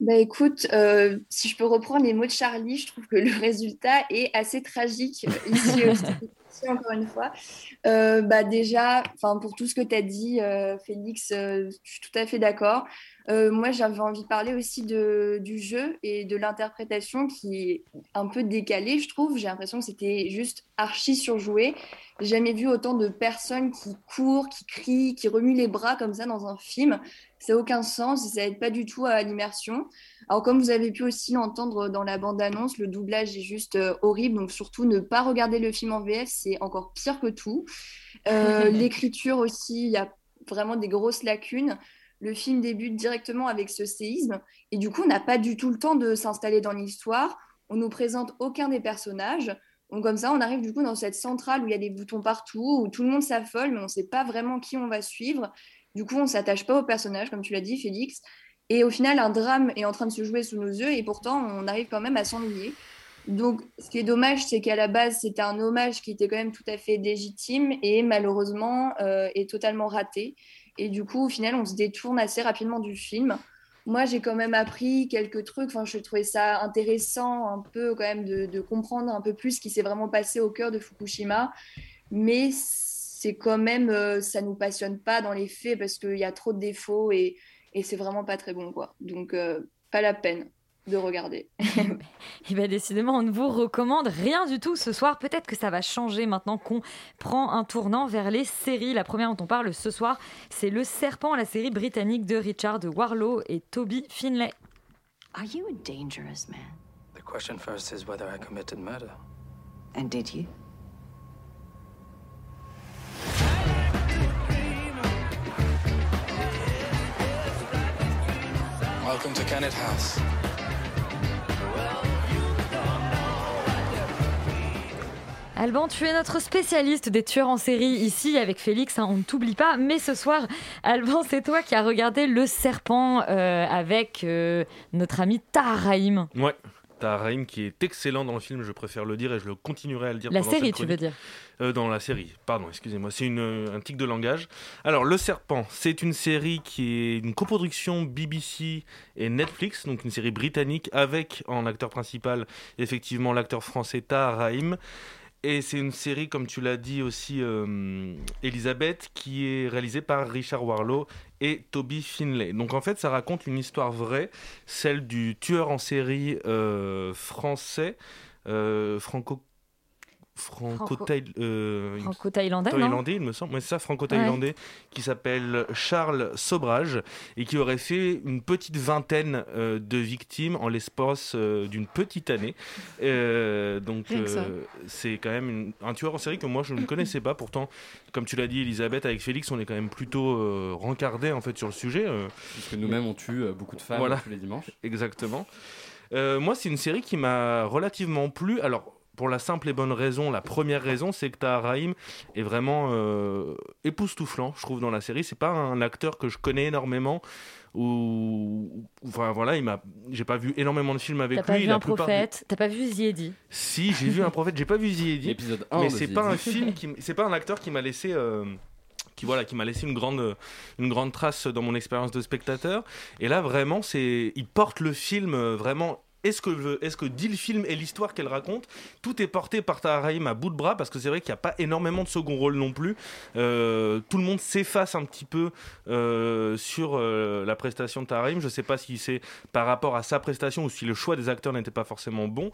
Bah écoute, euh, si je peux reprendre les mots de Charlie, je trouve que le résultat est assez tragique ici aussi. (laughs) Merci encore une fois. Euh, bah déjà, pour tout ce que tu as dit, euh, Félix, euh, je suis tout à fait d'accord. Euh, moi, j'avais envie de parler aussi de, du jeu et de l'interprétation qui est un peu décalée, je trouve. J'ai l'impression que c'était juste archi surjoué. J'ai jamais vu autant de personnes qui courent, qui crient, qui remuent les bras comme ça dans un film. Ça n'a aucun sens ça aide pas du tout à l'immersion. Alors, comme vous avez pu aussi l'entendre dans la bande-annonce, le doublage est juste euh, horrible. Donc, surtout, ne pas regarder le film en VF, c'est encore pire que tout. Euh, (laughs) L'écriture aussi, il y a vraiment des grosses lacunes. Le film débute directement avec ce séisme et du coup, on n'a pas du tout le temps de s'installer dans l'histoire. On nous présente aucun des personnages. Donc comme ça, on arrive du coup dans cette centrale où il y a des boutons partout, où tout le monde s'affole, mais on ne sait pas vraiment qui on va suivre. Du coup, on ne s'attache pas aux personnages, comme tu l'as dit, Félix. Et au final, un drame est en train de se jouer sous nos yeux et pourtant, on arrive quand même à s'ennuyer. Donc, ce qui est dommage, c'est qu'à la base, c'était un hommage qui était quand même tout à fait légitime et malheureusement euh, est totalement raté. Et du coup, au final, on se détourne assez rapidement du film. Moi, j'ai quand même appris quelques trucs. Enfin, je trouvais ça intéressant un peu quand même de, comprendre un peu plus ce qui s'est vraiment passé au cœur de Fukushima. Mais c'est quand même, euh, ça nous passionne pas dans les faits parce qu'il y a trop de défauts et, et c'est vraiment pas très bon, quoi. Donc, euh, pas la peine de regarder. (laughs) Et bien décidément, on ne vous recommande rien du tout ce soir. Peut-être que ça va changer maintenant qu'on prend un tournant vers les séries. La première dont on parle ce soir, c'est Le Serpent, la série britannique de Richard Warlow et Toby Finlay. Are you a dangerous man? The question first is whether I committed murder. And did you? Welcome to Kennet House. Alban, tu es notre spécialiste des tueurs en série ici avec Félix, hein, on ne t'oublie pas. Mais ce soir, Alban, c'est toi qui as regardé Le Serpent euh, avec euh, notre ami Taharaim. Ouais. T'as Raïm qui est excellent dans le film, je préfère le dire et je le continuerai à le dire. La série, tu veux dire Euh, Dans la série, pardon, excusez-moi, c'est un tic de langage. Alors, Le Serpent, c'est une série qui est une coproduction BBC et Netflix, donc une série britannique avec en acteur principal effectivement l'acteur français Tahar Rahim. Et c'est une série, comme tu l'as dit aussi, euh, Elisabeth, qui est réalisée par Richard Warlow et Toby Finlay. Donc en fait, ça raconte une histoire vraie, celle du tueur en série euh, français, euh, franco franco euh, Franco-thaïlandais, non thaïlandais, il me semble. C'est ça, franco-thaïlandais, qui s'appelle Charles Sobrage et qui aurait fait une petite vingtaine euh, de victimes en l'espace euh, d'une petite année. Euh, donc, euh, c'est quand même une- un tueur en série que moi je ne connaissais pas. Pourtant, comme tu l'as dit, Elisabeth, avec Félix, on est quand même plutôt euh, rencardé en fait sur le sujet. euh. Puisque nous-mêmes, on tue euh, beaucoup de femmes Voilà. tous les dimanches. Exactement. Euh, moi, c'est une série qui m'a relativement plu. Alors, pour la simple et bonne raison, la première raison, c'est que Tahar Rahim est vraiment euh, époustouflant, je trouve, dans la série. C'est pas un acteur que je connais énormément. Ou, enfin voilà, il m'a, j'ai pas vu énormément de films avec T'as lui. pas vu un du- prophète, t'as pas vu Ziedi? Si, j'ai vu un prophète. J'ai pas vu Ziedi. Épisode 1 Mais c'est Ziedi. pas un film qui, c'est pas un acteur qui m'a laissé. euh, qui voilà qui m'a laissé une grande une grande trace dans mon expérience de spectateur et là vraiment c'est il porte le film euh, vraiment est-ce que, que dit le film et l'histoire qu'elle raconte, tout est porté par Tahar Rahim à bout de bras parce que c'est vrai qu'il n'y a pas énormément de second rôle non plus. Euh, tout le monde s'efface un petit peu euh, sur euh, la prestation de Tahar Rahim. Je ne sais pas si c'est par rapport à sa prestation ou si le choix des acteurs n'était pas forcément bon.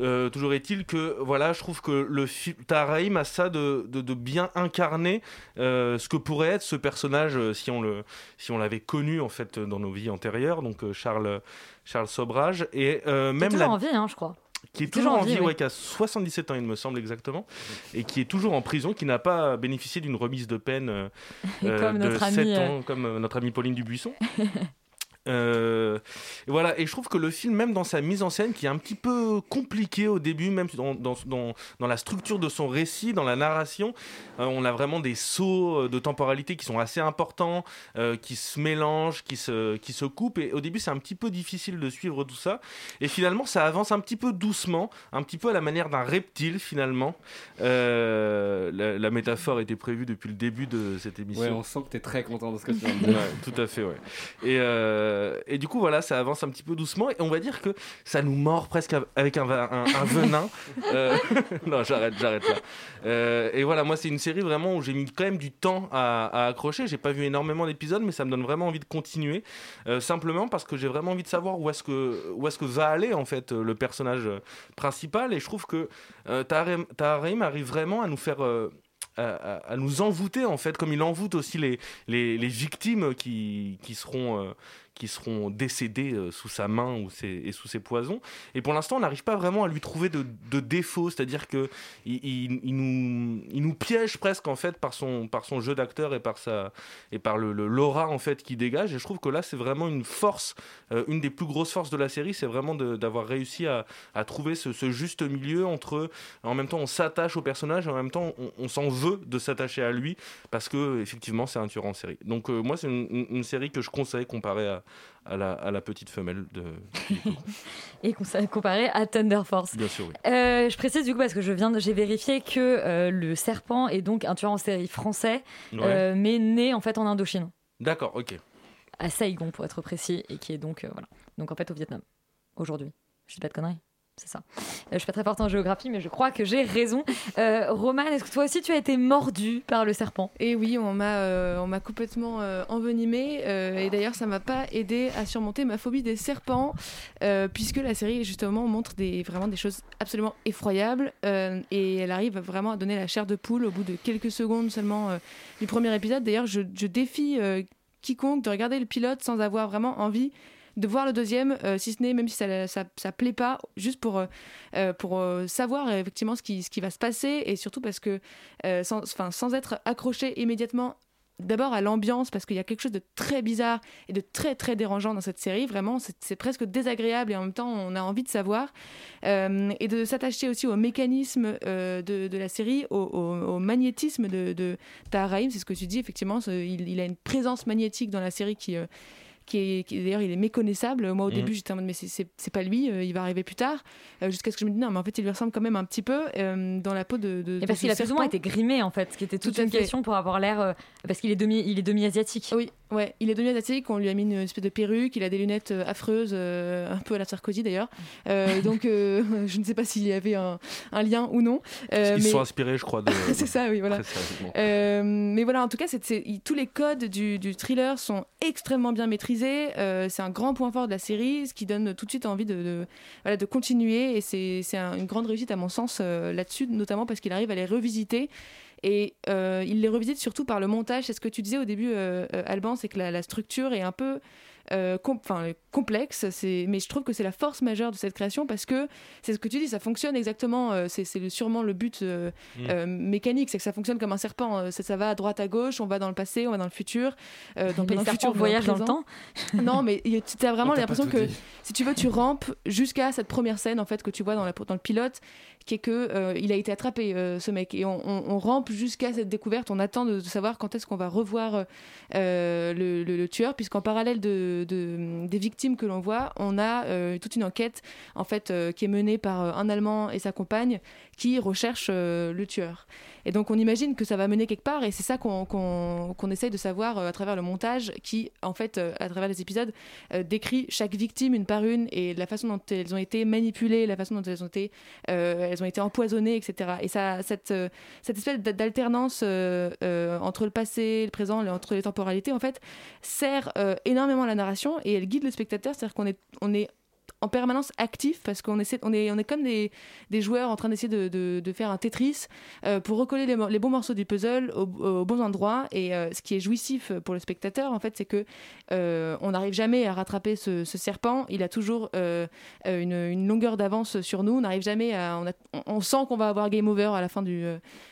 Euh, toujours est-il que voilà, je trouve que le film Taharaim a ça de, de, de bien incarner euh, ce que pourrait être ce personnage euh, si on le si on l'avait connu en fait dans nos vies antérieures. Donc Charles Charles Sobrage et euh, Qui est même toujours la en vie, hein, je crois. qui est Toujours toujours en vie, ouais, oui. qui a 77 ans, il me semble exactement, et qui est toujours en prison, qui n'a pas bénéficié d'une remise de peine (laughs) Comme de notre 7 amie, ans, comme notre amie Pauline Dubuisson. (laughs) Euh, et voilà, et je trouve que le film, même dans sa mise en scène, qui est un petit peu compliqué au début, même dans, dans, dans, dans la structure de son récit, dans la narration, euh, on a vraiment des sauts euh, de temporalité qui sont assez importants, euh, qui se mélangent, qui se, qui se coupent, et au début c'est un petit peu difficile de suivre tout ça, et finalement ça avance un petit peu doucement, un petit peu à la manière d'un reptile finalement. La, la métaphore était prévue depuis le début de cette émission. Ouais, on sent que tu es très content de ce que tu (laughs) dire. Ouais, tout à fait, ouais. Et, euh, et du coup, voilà, ça avance un petit peu doucement. Et on va dire que ça nous mord presque avec un, va- un- un (laughs) venin. Euh, (laughs) non, j'arrête, j'arrête là. Euh, et voilà, moi, c'est une série vraiment où j'ai mis quand même du temps à, à accrocher. J'ai pas vu énormément d'épisodes, mais ça me donne vraiment envie de continuer. Simplement parce que j'ai vraiment envie de savoir où est-ce que, où est-ce que va aller, en fait, le personnage principal. Et je trouve que euh, Tahar Tahar Rahim arrive vraiment à nous faire. à, à- à nous envoûter en fait comme il envoûte aussi les, les, les victimes qui, qui seront euh, qui seront décédées euh, sous sa main ou et sous ses poisons. Et pour l'instant on n'arrive pas vraiment à lui trouver de, de défauts c'est à dire que il, nous, il nous piège presque en fait par son, par son jeu d'acteur et par sa et par le, l'aura en fait qui dégage. Et je trouve que là c'est vraiment une force euh, une des plus grosses forces de la série c'est vraiment d'avoir réussi à, trouver ce, juste milieu entre en même temps on s'attache au personnage et en même temps on, s'en veut de s'attacher à lui parce que effectivement c'est un tueur en série. Donc euh, moi c'est une série que je conseille comparée à, à, la, à la petite femelle de (laughs) Et comparé à Thunder Force. bien sûr oui Euh, je précise du coup parce que je viens de- j'ai vérifié que euh, le serpent est donc un tueur en série français, Ouais. euh, mais né en fait en Indochine, d'accord ok à Saigon pour être précis, et qui est donc euh, voilà, donc en fait au Vietnam aujourd'hui. Je dis pas de conneries. C'est ça. Euh, je suis pas très forte en géographie, mais je crois que j'ai raison. Euh, Roman, est-ce que toi aussi tu as été mordu par le serpent? Et oui, on m'a euh, on m'a complètement euh, envenimée euh, et d'ailleurs ça m'a pas aidé à surmonter ma phobie des serpents puisque la série justement montre des vraiment des choses absolument effroyables et elle arrive vraiment à donner la chair de poule au bout de quelques secondes seulement du premier épisode. D'ailleurs, je, défie quiconque de regarder le pilote sans avoir vraiment envie de voir le deuxième, euh, si ce n'est même si ça, ça, ça plaît pas, juste pour, euh, euh, pour savoir effectivement ce qui, ce qui va se passer et surtout parce que sans, sans être accroché immédiatement d'abord à l'ambiance parce qu'il y a quelque chose de très bizarre et de très très dérangeant dans cette série vraiment c'est presque désagréable et en même temps on a envie de savoir et de s'attacher aussi au mécanisme de, la série au, magnétisme de, de Tahar c'est ce que tu dis effectivement il, il a une présence magnétique dans la série qui qui est, qui- d'ailleurs il est méconnaissable. Moi au Mhm. début j'étais en mode mais c'est- c'est c'est pas lui, euh, il va arriver plus tard. Euh, Jusqu'à ce que je me dise non mais en fait il lui ressemble quand même un petit peu euh, dans la peau de. de Et parce qu'il a plus ou moins été grimé en fait, ce qui était toute Tout une fait. question pour avoir l'air. euh, parce qu'il est demi, il est demi asiatique. Oui, ouais, il est demi-asiatique, on lui a mis une espèce de perruque, il a des lunettes affreuses, euh, un peu à la Sarkozy d'ailleurs. Euh, donc euh, (laughs) je ne sais pas s'il y avait un, un lien ou non. Euh, ils mais- sont inspirés je crois de (laughs) c'est ça, oui, voilà. Euh, mais voilà, en tout cas, c'est- c'est- il- tous les codes du, du thriller sont extrêmement bien maîtrisés. Euh, c'est un grand point fort de la série, ce qui donne tout de suite envie de, de- continuer. Et c'est c'est un- une grande réussite, à mon sens, euh, là-dessus, notamment parce qu'il arrive à les revisiter. Et euh, il les revisite surtout par le montage. C'est ce que tu disais au début, Alban, c'est que la structure est un peu euh, com- complexe. C'est- Mais je trouve que c'est la force majeure de cette création parce que c'est ce que tu dis, ça fonctionne exactement. euh, c'est sûrement le but euh, Mm. euh, mécanique, c'est que ça fonctionne comme un serpent. euh, Ça, ça va à droite, à gauche, on va dans le passé, on va dans le futur. euh, dans, (laughs) dans le futur, voyagent dans le temps Non, mais tu as (laughs) vraiment On t'a l'impression que si tu veux, tu rampes jusqu'à cette première scène en fait que tu vois dans, la, dans le pilote, qui est que euh, il a été attrapé euh, ce mec et on, rampe jusqu'à cette découverte. On attend de, savoir quand est-ce qu'on va revoir euh, le, tueur, puisqu'en parallèle de, de- des victimes que l'on voit, on a toute une enquête en fait qui est menée par un Allemand et sa compagne qui recherchent euh, le tueur. Et donc on imagine que ça va mener quelque part et c'est ça qu'on qu'on qu'on essaye de savoir euh, à travers le montage qui, en fait, euh, à travers les épisodes, euh, décrit chaque victime une par une et la façon dont elles ont été manipulées, la façon dont elles ont été, elles ont été empoisonnées, etc. Et ça, cette, cette espèce d'alternance entre le passé, le présent, entre les temporalités, en fait, sert énormément à la narration et elle guide le spectateur, c'est-à-dire qu'on est, on est en permanence actif parce qu'on essaie, on est, on est comme des, des joueurs en train d'essayer de, de, faire un Tetris euh, pour recoller les, bons morceaux du puzzle au, au bons endroits. Et euh, ce qui est jouissif pour le spectateur, en fait, c'est que euh, on n'arrive jamais à rattraper ce, serpent. Il a toujours une, une longueur d'avance sur nous. On n'arrive jamais à, on, on- sent qu'on va avoir game over à la fin du,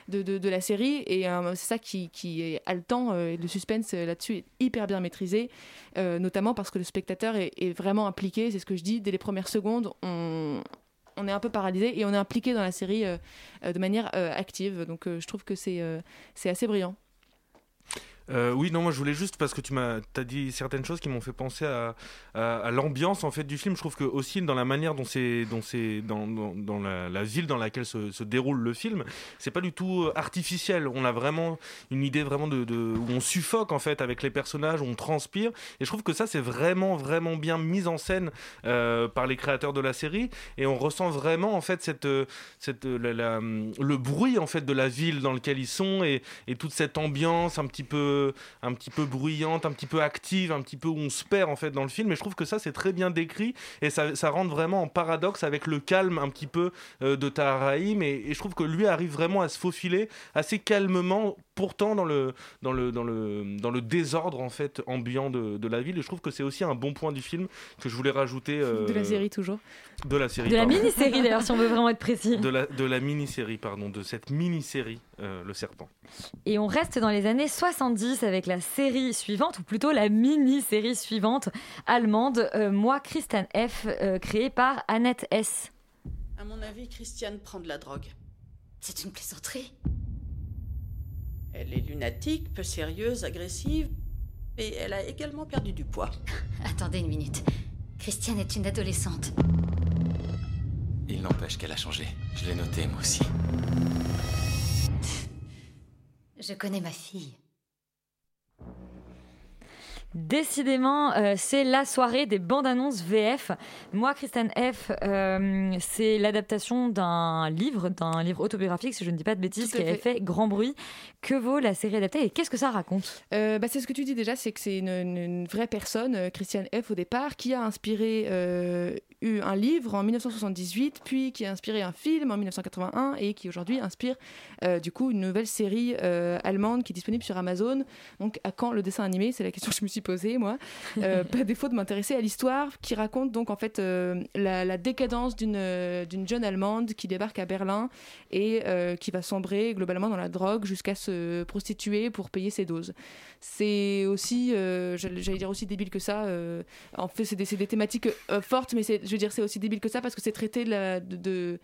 de, de, la série. Et c'est ça qui, qui est haletant. et le suspense là-dessus est hyper bien maîtrisé, notamment parce que le spectateur est, est vraiment impliqué. C'est ce que je dis dès les premières secondes. On, est un peu paralysé et on est impliqué dans la série euh, euh, de manière euh, active. Donc je trouve que c'est assez brillant. Euh, oui, non, moi je voulais juste parce que tu m'as as dit certaines choses qui m'ont fait penser à, à, l'ambiance en fait du film. Je trouve que aussi dans la manière dont c'est dont c'est dans, dans, la, ville dans laquelle se, se déroule le film, c'est pas du tout euh, artificiel. On a vraiment une idée vraiment de, où on suffoque en fait avec les personnages, on transpire. Et je trouve que ça c'est vraiment vraiment bien mis en scène euh, par les créateurs de la série et on ressent vraiment en fait cette cette la- le bruit en fait de la ville dans lequel ils sont et, et toute cette ambiance un petit peu un petit peu bruyante, un petit peu active, un petit peu où on se perd en fait dans le film. Et je trouve que ça c'est très bien décrit et ça, ça rentre vraiment en paradoxe avec le calme un petit peu euh, de Tahar Rahim. Et, et je trouve que lui arrive vraiment à se faufiler assez calmement, pourtant dans le dans le dans le dans le désordre en fait ambiant de, de la ville. Et je trouve que c'est aussi un bon point du film que je voulais rajouter. euh, De la série toujours. De la série. De la mini-série d'ailleurs, si on veut vraiment être précis. De la, de la mini-série, pardon, de cette mini-série, euh, Le Serpent. Et on reste dans les années 70 avec la série suivante, ou plutôt la mini-série suivante allemande, euh, Moi, Christian F., euh, créée par Annette S. À mon avis, Christiane prend de la drogue. C'est une plaisanterie. Elle est lunatique, peu sérieuse, agressive, et elle a également perdu du poids. (laughs) Attendez une minute. Christiane est une adolescente. Il n'empêche qu'elle a changé. Je l'ai noté, moi aussi. Je connais ma fille. Décidément, euh, c'est la soirée des bandes annonces VF. Moi, Christian F., euh, c'est l'adaptation d'un livre, d'un livre autobiographique, si je ne dis pas de bêtises, qui avait fait. grand bruit. Que vaut la série adaptée et qu'est-ce que ça raconte? Euh, bah, c'est ce que tu dis déjà, c'est que c'est une, une- vraie personne, Christiane F. au départ, qui a inspiré eu un livre en 1978, puis qui a inspiré un film en 1981 et qui aujourd'hui inspire euh, du coup une nouvelle série euh, allemande qui est disponible sur Amazon. Donc à quand le dessin animé? C'est la question que je me suis posée moi. Euh, (laughs) pas défaut de m'intéresser à l'histoire qui raconte donc en fait la, la décadence d'une d'une jeune allemande qui débarque à Berlin et qui va sombrer globalement dans la drogue jusqu'à se prostituer pour payer ses doses. C'est aussi, j'allais dire aussi débile que ça. en fait, c'est des, des thématiques fortes, mais c'est- je veux dire, c'est aussi débile que ça parce que c'est traité de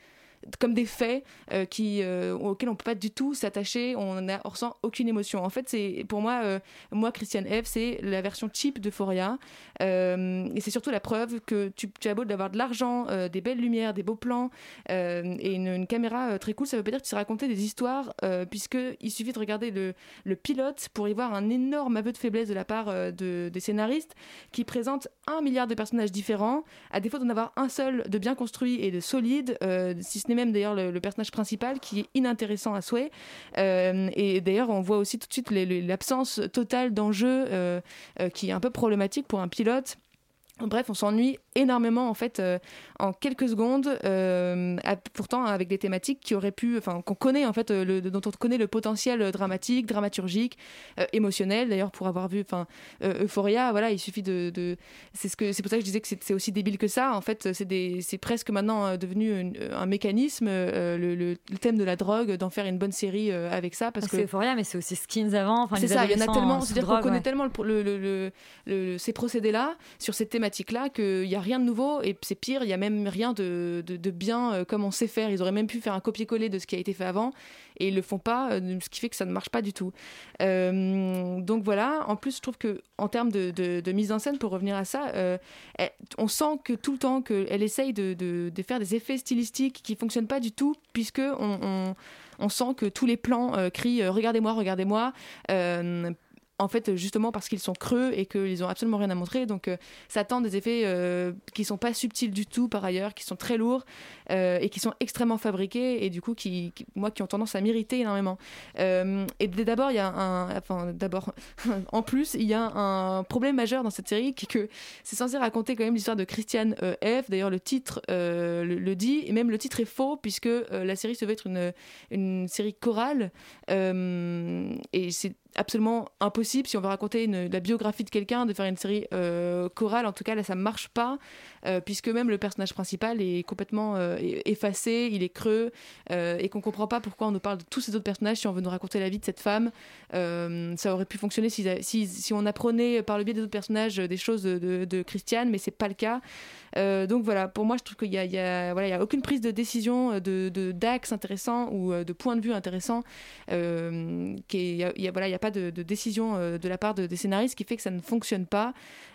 comme des faits euh, euh, auxquels on peut pas du tout s'attacher, on, a, on ressent aucune émotion. En fait, pour moi, euh, moi Christiane F, c'est la version cheap d'Euphoria, euh, et c'est surtout la preuve que tu, as beau d'avoir de l'argent, des belles lumières, des beaux plans et une, caméra très cool, ça veut pas dire que tu sais raconter des histoires, puisque il suffit de regarder le, pilote pour y voir un énorme aveu de faiblesse de la part de, des scénaristes qui présentent un milliard de personnages différents, à défaut d'en avoir un seul de bien construit et de solide, si n'est même d'ailleurs le, personnage principal qui est inintéressant à souhait. Euh, et d'ailleurs, on voit aussi tout de suite l'absence totale d'enjeu euh, euh, qui est un peu problématique pour un pilote. Bref, on s'ennuie énormément en fait euh, en quelques secondes, euh, à- pourtant avec des thématiques qui auraient pu, enfin qu'on connaît en fait, euh, le, dont on connaît le potentiel dramatique, dramaturgique, euh, émotionnel. D'ailleurs, pour avoir vu, enfin Euphoria, voilà, il suffit de, de- c'est ce que, c'est pour ça que je disais que c'est aussi débile que ça. En fait, c'est des, c'est presque maintenant devenu une- un mécanisme, le, le- le thème de la drogue, d'en faire une bonne série avec ça, parce Ah, que C'est Euphoria, mais c'est aussi Skins avant. C'est ça, il y en a tellement, sous c'est-à-dire qu'on connaît ouais. tellement le, ces procédés-là, sur cette thématique-là, qu'il n'y a rien de nouveau, et c'est pire, il n'y a même rien de, de- bien euh, comme on sait faire. Ils auraient même pu faire un copier-coller de ce qui a été fait avant, et ils le font pas, euh, ce qui fait que ça ne marche pas du tout. Euh, donc voilà, en plus, je trouve que en termes de, de- mise en scène, pour revenir à ça, on sent que tout le temps qu'elle essaye de, faire des effets stylistiques qui fonctionnent pas du tout, puisque on, on- sent que tous les plans crient regardez-moi, regardez-moi. En fait, justement parce qu'ils sont creux et qu'ils ont absolument rien à montrer. Donc, euh, ça tend des effets euh, qui sont pas subtils du tout par ailleurs, qui sont très lourds euh, et qui sont extrêmement fabriqués et du coup, qui, moi, qui ont tendance à m'irriter énormément. Euh, et d'abord, il y a un, enfin, d'abord, (laughs) en plus, il y a un problème majeur dans cette série qui est que c'est censé raconter quand même l'histoire de Christiane F. D'ailleurs, le titre le, dit et même le titre est faux puisque la série se veut être une, une série chorale et c'est absolument impossible si on veut raconter la biographie de quelqu'un de faire une série euh, chorale en tout cas là ça marche pas euh, puisque même le personnage principal est complètement euh, effacé il est creux et qu'on comprend pas pourquoi on nous parle de tous ces autres personnages si on veut nous raconter la vie de cette femme. Ça aurait pu fonctionner si, si, si on apprenait par le biais des autres personnages des choses de, Christiane mais c'est pas le cas. Donc voilà pour moi je trouve qu'il y a, voilà il y a aucune prise de décision de d'axe intéressant ou de point de vue intéressant qui il y voilà il y a pas pas de, de décision euh, de la part de- des scénaristes qui fait que ça ne fonctionne pas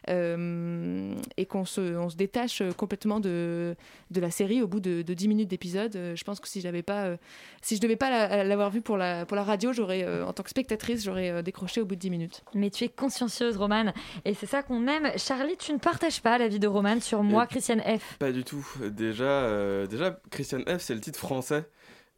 euh, et qu'on se, on se détache euh, complètement de, de la série au bout de, de 10 minutes d'épisode. Je pense que si j'avais pas, euh, si je devais pas la- l'avoir vu pour la, pour la radio, j'aurais, euh, en tant que spectatrice, j'aurais euh, décroché au bout de 10 minutes. Mais tu es consciencieuse, Romane, et c'est ça qu'on aime. Charlie, tu ne partages pas l'avis de Romane sur moi, Et- Christiane F. Pas du tout. Déjà, euh, déjà Christian F, c'est le titre français.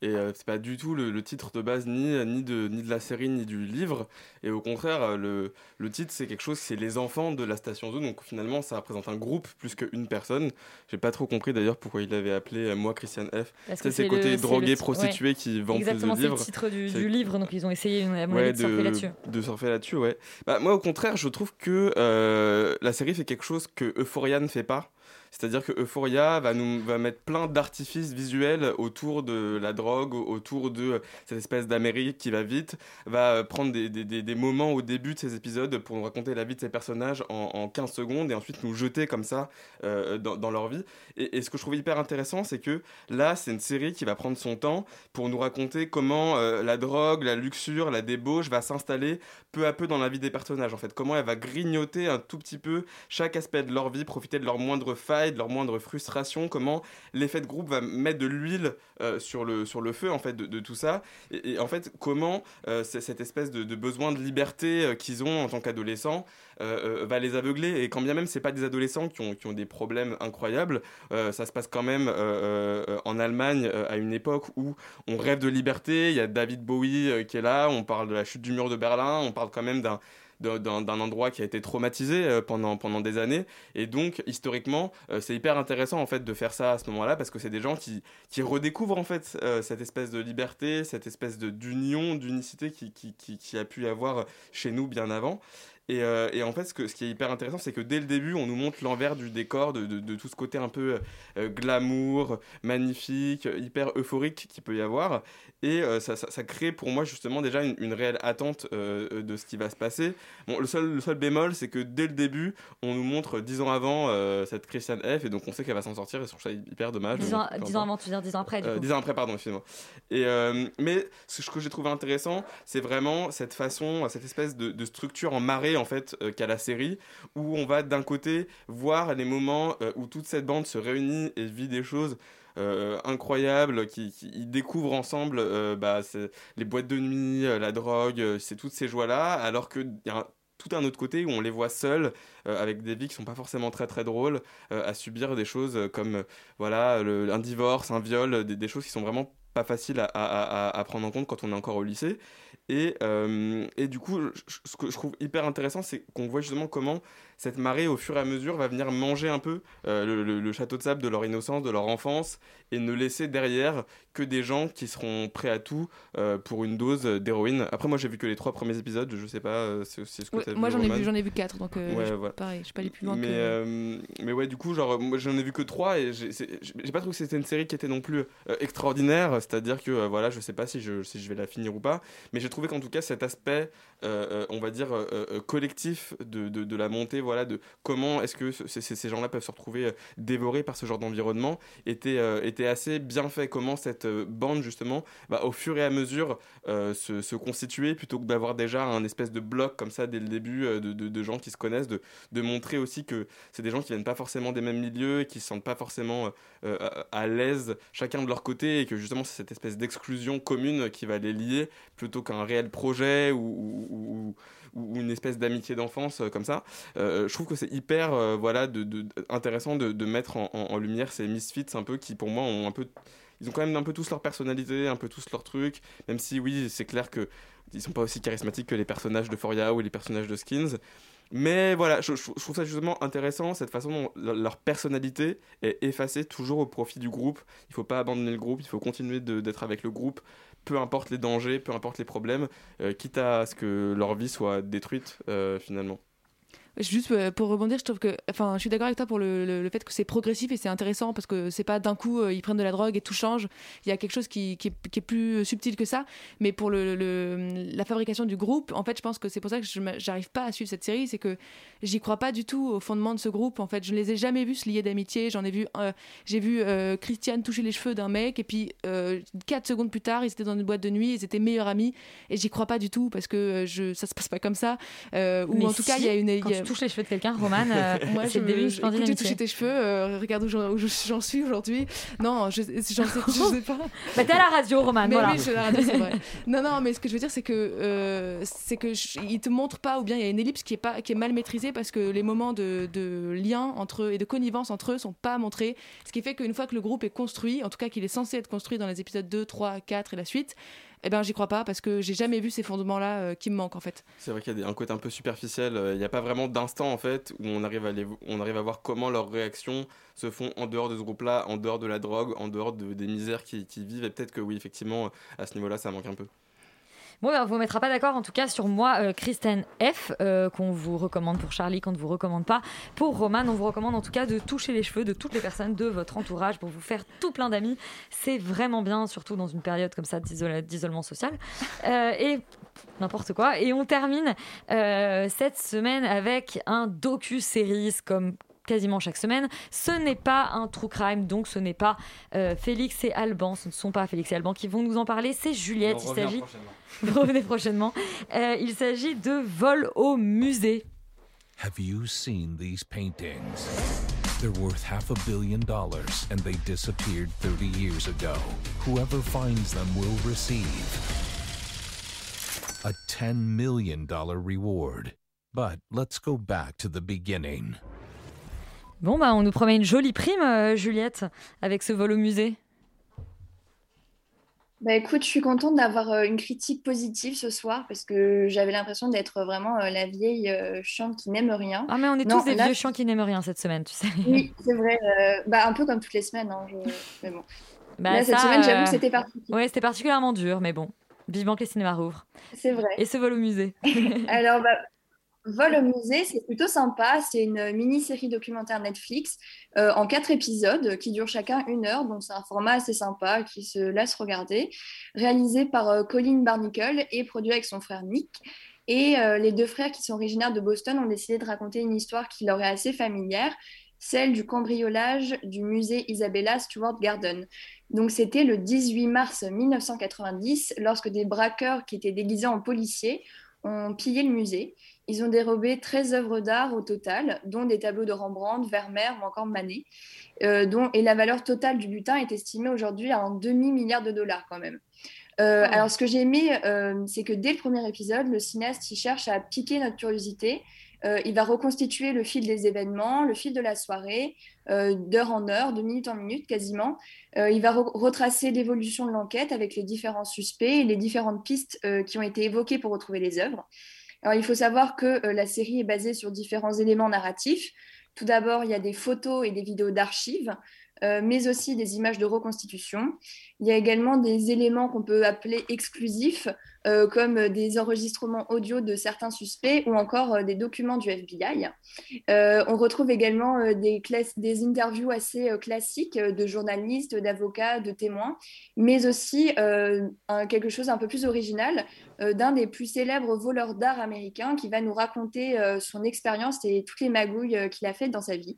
Et euh, c'est pas du tout le, le titre de base ni, ni, de, ni de la série ni du livre. Et au contraire, euh, le, le titre c'est quelque chose, c'est les enfants de la station Zoo. Donc finalement, ça représente un groupe plus qu'une personne. J'ai pas trop compris d'ailleurs pourquoi il avait appelé euh, moi Christian F. Parce C'est que c'est côtés le- prostitués ouais. qui vendent plus Exactement, de c'est le livres. titre du, livre, donc ils ont essayé à mon Ouais, avis, de surfer là-dessus. de surfer là-dessus, ouais. Bah, moi, au contraire, je trouve que euh, la série fait quelque chose que Euphoria ne fait pas. C'est-à-dire que Euphoria va nous va mettre plein d'artifices visuels autour de la drogue, au- autour de cette espèce d'Amérique qui va vite, va prendre des, des, des, moments au début de ces épisodes pour nous raconter la vie de ces personnages en, en 15 secondes et ensuite nous jeter comme ça euh, dans, dans leur vie. Et, et ce que je trouve hyper intéressant, c'est que là, c'est une série qui va prendre son temps pour nous raconter comment euh, la drogue, la luxure, la débauche va s'installer peu à peu dans la vie des personnages. En fait, comment elle va grignoter un tout petit peu chaque aspect de leur vie, profiter de leurs moindres failles, de leurs moindres frustrations, comment l'effet de groupe va mettre de l'huile euh, sur, le, sur le feu en fait de, tout ça. Et, en fait, comment euh, cette espèce de, besoin de liberté euh, qu'ils ont en tant qu'adolescents va les aveugler? Et quand bien même c'est pas des adolescents qui ont, qui ont des problèmes incroyables, ça se passe quand même en Allemagne à une époque où on rêve de liberté. Il y a David Bowie qui est là, on parle de la chute du mur de Berlin, on parle quand même d'un d'un endroit qui a été traumatisé euh, pendant, pendant des années. Et donc, historiquement, euh, c'est hyper intéressant en fait de faire ça à ce moment-là parce que c'est des gens qui, qui redécouvrent en fait euh, cette espèce de liberté, cette espèce de d'union, d'unicité qui, qui, qui, a pu avoir chez nous bien avant. Et, euh, et en fait, ce, que, ce qui est hyper intéressant, c'est que dès le début, on nous montre l'envers du décor, de, de, de tout ce côté un peu euh, glamour, magnifique, hyper euphorique qu'il peut y avoir. Et euh, ça, ça, ça crée pour moi justement déjà une, une réelle attente euh, de ce qui va se passer. Bon, le seul, le seul bémol, c'est que dès le début, on nous montre dix ans avant euh, cette Christiane F, et donc on sait qu'elle va s'en sortir, et je trouve ça hyper dommage. Dix mais ans, bon, avant, tu veux dire dix ans après, du Euh, coup. ans après, pardon, euh, mais ce que j'ai trouvé intéressant, c'est vraiment cette façon, cette espèce de, de structure en marée, en fait, euh, qu'a la série, où on va d'un côté voir les moments euh, où toute cette bande se réunit et vit des choses. euh, incroyables, qui, découvrent ensemble euh, bah, les boîtes de nuit, la drogue, c'est toutes ces joies-là, alors qu'il y a tout un autre côté où on les voit seuls, avec des vies qui sont pas forcément très très drôles, à subir des choses comme voilà un divorce, un viol, des choses qui sont vraiment pas faciles à, prendre en compte quand on est encore au lycée. Et, euh, et du coup, ce que je trouve hyper intéressant, c'est qu'on voit justement comment cette marée, au fur et à mesure, va venir manger un peu euh, le, le- le château de sable de leur innocence, de leur enfance, et ne laisser derrière que des gens qui seront prêts à tout euh, pour une dose d'héroïne. Après, moi, j'ai vu que les trois premiers épisodes, je sais pas euh, c'est aussi ce que Ouais, t'as moi vu, j'en ai vu j'en ai vu quatre donc Ouais, je- voilà. pareil je suis pas allé plus loin mais, que mais ouais, du coup, genre, moi j'en ai vu que 3 et j'ai c'est- pas trouvé que c'était une série qui était non plus extraordinaire. C'est-à-dire que, voilà, je sais pas si je, si je vais la finir ou pas, mais j'ai trouvé qu'en tout cas cet aspect, euh, euh, on va dire, euh, collectif de, de, la montée, voilà, de comment est-ce que ce- ces, gens-là peuvent se retrouver dévorés par ce genre d'environnement, était, était assez bien fait. Comment cette bande, justement, va au fur et à mesure se, constituer plutôt que d'avoir déjà un espèce de bloc comme ça dès le début de, de, gens qui se connaissent, de, de montrer aussi que c'est des gens qui viennent pas forcément des mêmes milieux et qui se sentent pas forcément à- l'aise chacun de leur côté et que justement c'est cette espèce d'exclusion commune qui va les lier plutôt qu'un réel projet ou- ou- ou une espèce d'amitié d'enfance euh, comme ça. Euh, je trouve que c'est hyper euh, voilà de, intéressant de, mettre en lumière ces misfits un peu qui pour moi ont un peu ils ont quand même un peu tous leur personnalité, un peu tous leur truc, même si oui, c'est clair que ils sont pas aussi charismatiques que les personnages de Foria ou les personnages de Skins. Mais voilà, je, trouve ça justement intéressant, cette façon dont leur personnalité est effacée toujours au profit du groupe. Il faut pas abandonner le groupe, il faut continuer d'être avec le groupe, peu importe les dangers, peu importe les problèmes, euh, quitte à ce que leur vie soit détruite euh, finalement. Juste euh, pour rebondir, je trouve que, enfin, je suis d'accord avec toi pour le, le- le fait que c'est progressif et c'est intéressant parce que c'est pas d'un coup euh, ils prennent de la drogue et tout change. Il y a quelque chose qui, qui est, qui est plus subtil que ça. Mais pour le, le- la fabrication du groupe, en fait, je pense que c'est pour ça que je j'arrive pas à suivre cette série, c'est que j'y crois pas du tout au fondement de ce groupe. En fait, je ne les ai jamais vus se lier d'amitié. J'en ai vu, euh, j'ai vu euh, Christiane toucher les cheveux d'un mec et puis euh, quatre secondes plus tard, ils étaient dans une boîte de nuit, ils étaient meilleurs amis et j'y crois pas du tout parce que euh, je, ça se passe pas comme ça. Euh, ou en tout cas, il y a une. Y a- touches les cheveux de quelqu'un, Roman, euh, (laughs) moi, c'est je, le début je- écoute, amitié. touché tes cheveux, euh, regarde où j'en, je- suis aujourd'hui. Non, je, j'en sais, je sais pas. (laughs) Bah, t'es à la radio, Roman, Mais voilà. oui, je suis à la radio, c'est vrai. Non, non, mais ce que je veux dire, c'est que euh, c'est que je- il te montre pas, ou bien il y a une ellipse qui est pas, qui est mal maîtrisée parce que les moments de, de lien entre eux et de connivence entre eux sont pas montrés. Ce qui fait qu'une fois que le groupe est construit, en tout cas qu'il est censé être construit dans les épisodes 2, 3, 4 et la suite, eh ben j'y crois pas parce que j'ai jamais vu ces fondements-là euh, qui me manquent en fait. C'est vrai qu'il y a un côté un peu superficiel. euh, Il n'y a pas vraiment d'instant en fait où on arrive à voir comment leurs réactions se font en dehors de ce groupe-là, en dehors de la drogue, en dehors de- des misères qu'ils vivent. Et peut-être que oui, effectivement, à ce niveau-là, ça manque un peu. Bon, ben, on vous mettra pas d'accord, en tout cas, sur moi, euh, Kristen F, euh, qu'on vous recommande pour Charlie, qu'on ne vous recommande pas. Pour Roman, on vous recommande en tout cas de toucher les cheveux de toutes les personnes de votre entourage pour vous faire tout plein d'amis. C'est vraiment bien, surtout dans une période comme ça d'isolement social. Euh, et n'importe quoi. Et on termine cette semaine avec un docu-série comme quasiment chaque semaine. Ce n'est pas un true crime, donc ce n'est pas euh, Félix et Alban, ce ne sont pas Félix et Alban qui vont nous en parler, c'est Juliette. On Il s'agit prochainement. (laughs) Revenez prochainement. Euh, il s'agit de vol au musée. Have you seen these paintings? They're worth half a billion dollars and they disappeared 30 years ago. Whoever finds them will receive a $10 million reward. But let's go back to the beginning. Bon, bah, on nous promet une jolie prime, euh, Juliette, avec ce vol au musée. Bah écoute, je suis contente d'avoir euh, une critique positive ce soir parce que j'avais l'impression d'être vraiment euh, la vieille chiante qui n'aime rien. Ah, mais on est Non, tous des là, vieux chiants qui n'aiment rien cette semaine, tu sais. Oui, c'est vrai. euh, bah un peu comme toutes les semaines. hein, je- Mais bon. Bah, Là, cette ça, semaine, j'avoue euh, que c'était particulier. Ouais, c'était particulièrement dur, mais bon. Vivement que les cinémas rouvrent. C'est vrai. Et ce vol au musée. (laughs) Alors, bah, Vol au musée, c'est plutôt sympa. C'est une mini-série documentaire Netflix euh, en quatre épisodes qui durent chacun une heure. Donc, c'est un format assez sympa qui se laisse regarder. Réalisé par euh, Colin Barnicle et produit avec son frère Nick. Et euh, les deux frères qui sont originaires de Boston ont décidé de raconter une histoire qui leur est assez familière, celle du cambriolage du musée Isabella Stewart Garden. Donc c'était le 18 mars 1990 lorsque des braqueurs qui étaient déguisés en policiers ont pillé le musée. Ils ont dérobé 13 œuvres d'art au total, dont des tableaux de Rembrandt, Vermeer ou encore Manet, euh, dont, et la valeur totale du butin est estimée aujourd'hui à un demi-milliard de dollars quand même. Euh, Alors, ce que j'ai aimé, euh, c'est que dès le premier épisode, le cinéaste il cherche à piquer notre curiosité. Il va reconstituer le fil des événements, le fil de la soirée, d'heure en heure, de minute en minute quasiment. Il va re- retracer l'évolution de l'enquête avec les différents suspects et les différentes pistes qui ont été évoquées pour retrouver les œuvres. Il faut savoir que euh, la série est basée sur différents éléments narratifs. Tout d'abord, il y a des photos et des vidéos d'archives, euh, mais aussi des images de reconstitution. Il y a également des éléments qu'on peut appeler exclusifs, euh, comme des enregistrements audio de certains suspects ou encore euh, des documents du FBI. On retrouve également des, interviews assez classiques de journalistes, d'avocats, de témoins, mais aussi quelque chose un peu plus original d'un des plus célèbres voleurs d'art américains qui va nous raconter son expérience et toutes les magouilles qu'il a faites dans sa vie.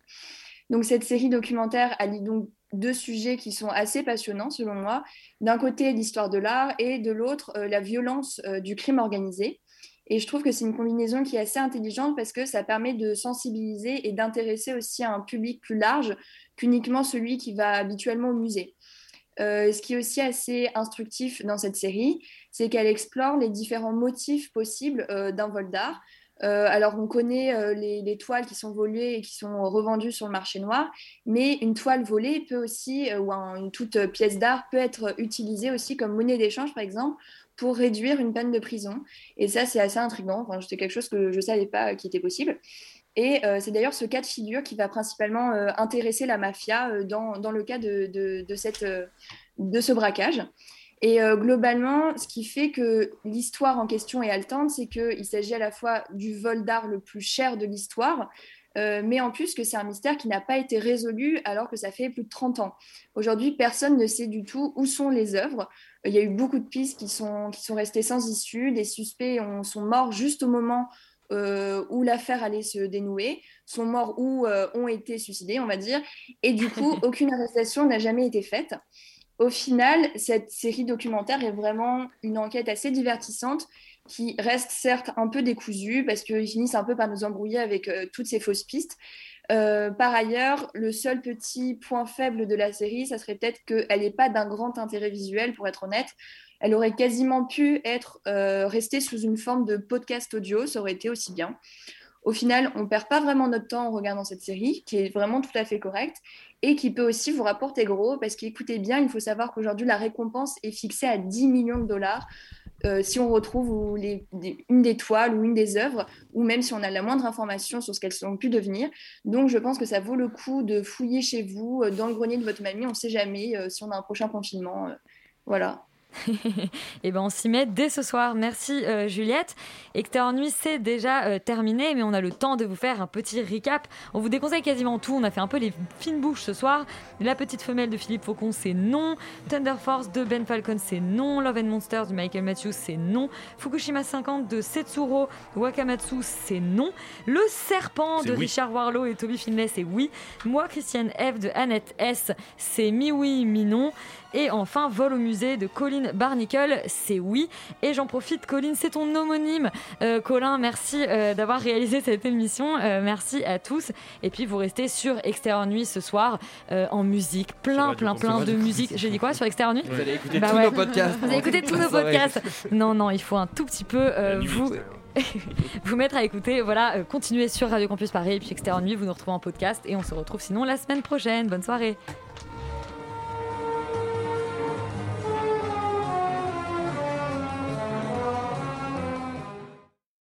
Donc cette série documentaire allie donc deux sujets qui sont assez passionnants selon moi. D'un côté l'histoire de l'art et de l'autre euh, la violence euh, du crime organisé. Et je trouve que c'est une combinaison qui est assez intelligente parce que ça permet de sensibiliser et d'intéresser aussi un public plus large qu'uniquement celui qui va habituellement au musée. Euh, ce qui est aussi assez instructif dans cette série, c'est qu'elle explore les différents motifs possibles d'un vol d'art. Euh, alors, on connaît euh, les, les toiles qui sont volées et qui sont revendues sur le marché noir, mais une toile volée peut aussi, euh, ou un- une toute pièce d'art peut être utilisée aussi comme monnaie d'échange, par exemple, pour réduire une peine de prison. Et ça, c'est assez intriguant. Enfin, c'était quelque chose que je ne savais pas qui était possible. Et c'est d'ailleurs ce cas de figure qui va principalement intéresser la mafia dans, le cas de ce braquage. Et euh, globalement, ce qui fait que l'histoire en question est haletante, c'est qu'il s'agit à la fois du vol d'art le plus cher de l'histoire, euh, mais en plus que c'est un mystère qui n'a pas été résolu alors que ça fait plus de 30 ans. Aujourd'hui, personne ne sait du tout où sont les œuvres. Il y a eu beaucoup de pistes qui sont, qui sont restées sans issue. Les suspects ont- sont morts juste au moment euh, où l'affaire allait se dénouer, sont morts ou ont été suicidés, on va dire. Et du coup, (laughs) aucune arrestation n'a jamais été faite. Au final, cette série documentaire est vraiment une enquête assez divertissante qui reste certes un peu décousue parce qu'ils finissent un peu par nous embrouiller avec euh, toutes ces fausses pistes. Euh, par ailleurs, le seul petit point faible de la série, ça serait peut-être qu'elle n'est pas d'un grand intérêt visuel, pour être honnête. Elle aurait quasiment pu être euh, restée sous une forme de podcast audio, ça aurait été aussi bien. Au final, on perd pas vraiment notre temps en regardant cette série, qui est vraiment tout à fait correcte, et qui peut aussi vous rapporter gros, parce qu'écoutez bien, il faut savoir qu'aujourd'hui, la récompense est fixée à 10 millions de dollars euh, si on retrouve une des toiles ou une des œuvres, ou même si on a la moindre information sur ce qu'elles ont pu devenir. Donc, je pense que ça vaut le coup de fouiller chez vous, euh, dans le grenier de votre mamie, on ne sait jamais euh, si on a un prochain confinement. voilà. (laughs) Et ben on s'y met dès ce soir. Merci euh, Juliette. Extérieur Nuit, c'est déjà euh, terminé, mais on a le temps de vous faire un petit recap. On vous déconseille quasiment tout. On a fait un peu les fines bouches ce soir. La petite femelle de Philippe Faucon, c'est non. Thunder Force de Ben Falcon, c'est non. Love and Monsters de Michael Matthews, c'est non. Fukushima 50 de Setsuro Wakamatsu, c'est non. Le Serpent de oui. Richard Warlow et Toby Finlay, c'est oui. Moi, Christiane F de Annette S, c'est mi oui, mi non. Et enfin, Vol au musée de Colin Barnickel, c'est oui. Et j'en profite, Colin, c'est ton homonyme. Euh, Colin, merci euh, d'avoir réalisé cette émission. Euh, merci à tous. Et puis, vous restez sur Extérieur Nuit ce soir en musique. Plein, plein, plein de musique. J'ai dit quoi sur Extérieur Nuit Vous allez écouter Bah tous ouais. nos podcasts. Vous allez écouter tous nos podcasts. Non, non, il faut un tout petit peu vous (laughs) vous mettre à écouter. Voilà, euh, continuez sur Radio Campus Paris et puis Extérieur Nuit, vous nous retrouvez en podcast et on se retrouve sinon la semaine prochaine. Bonne soirée.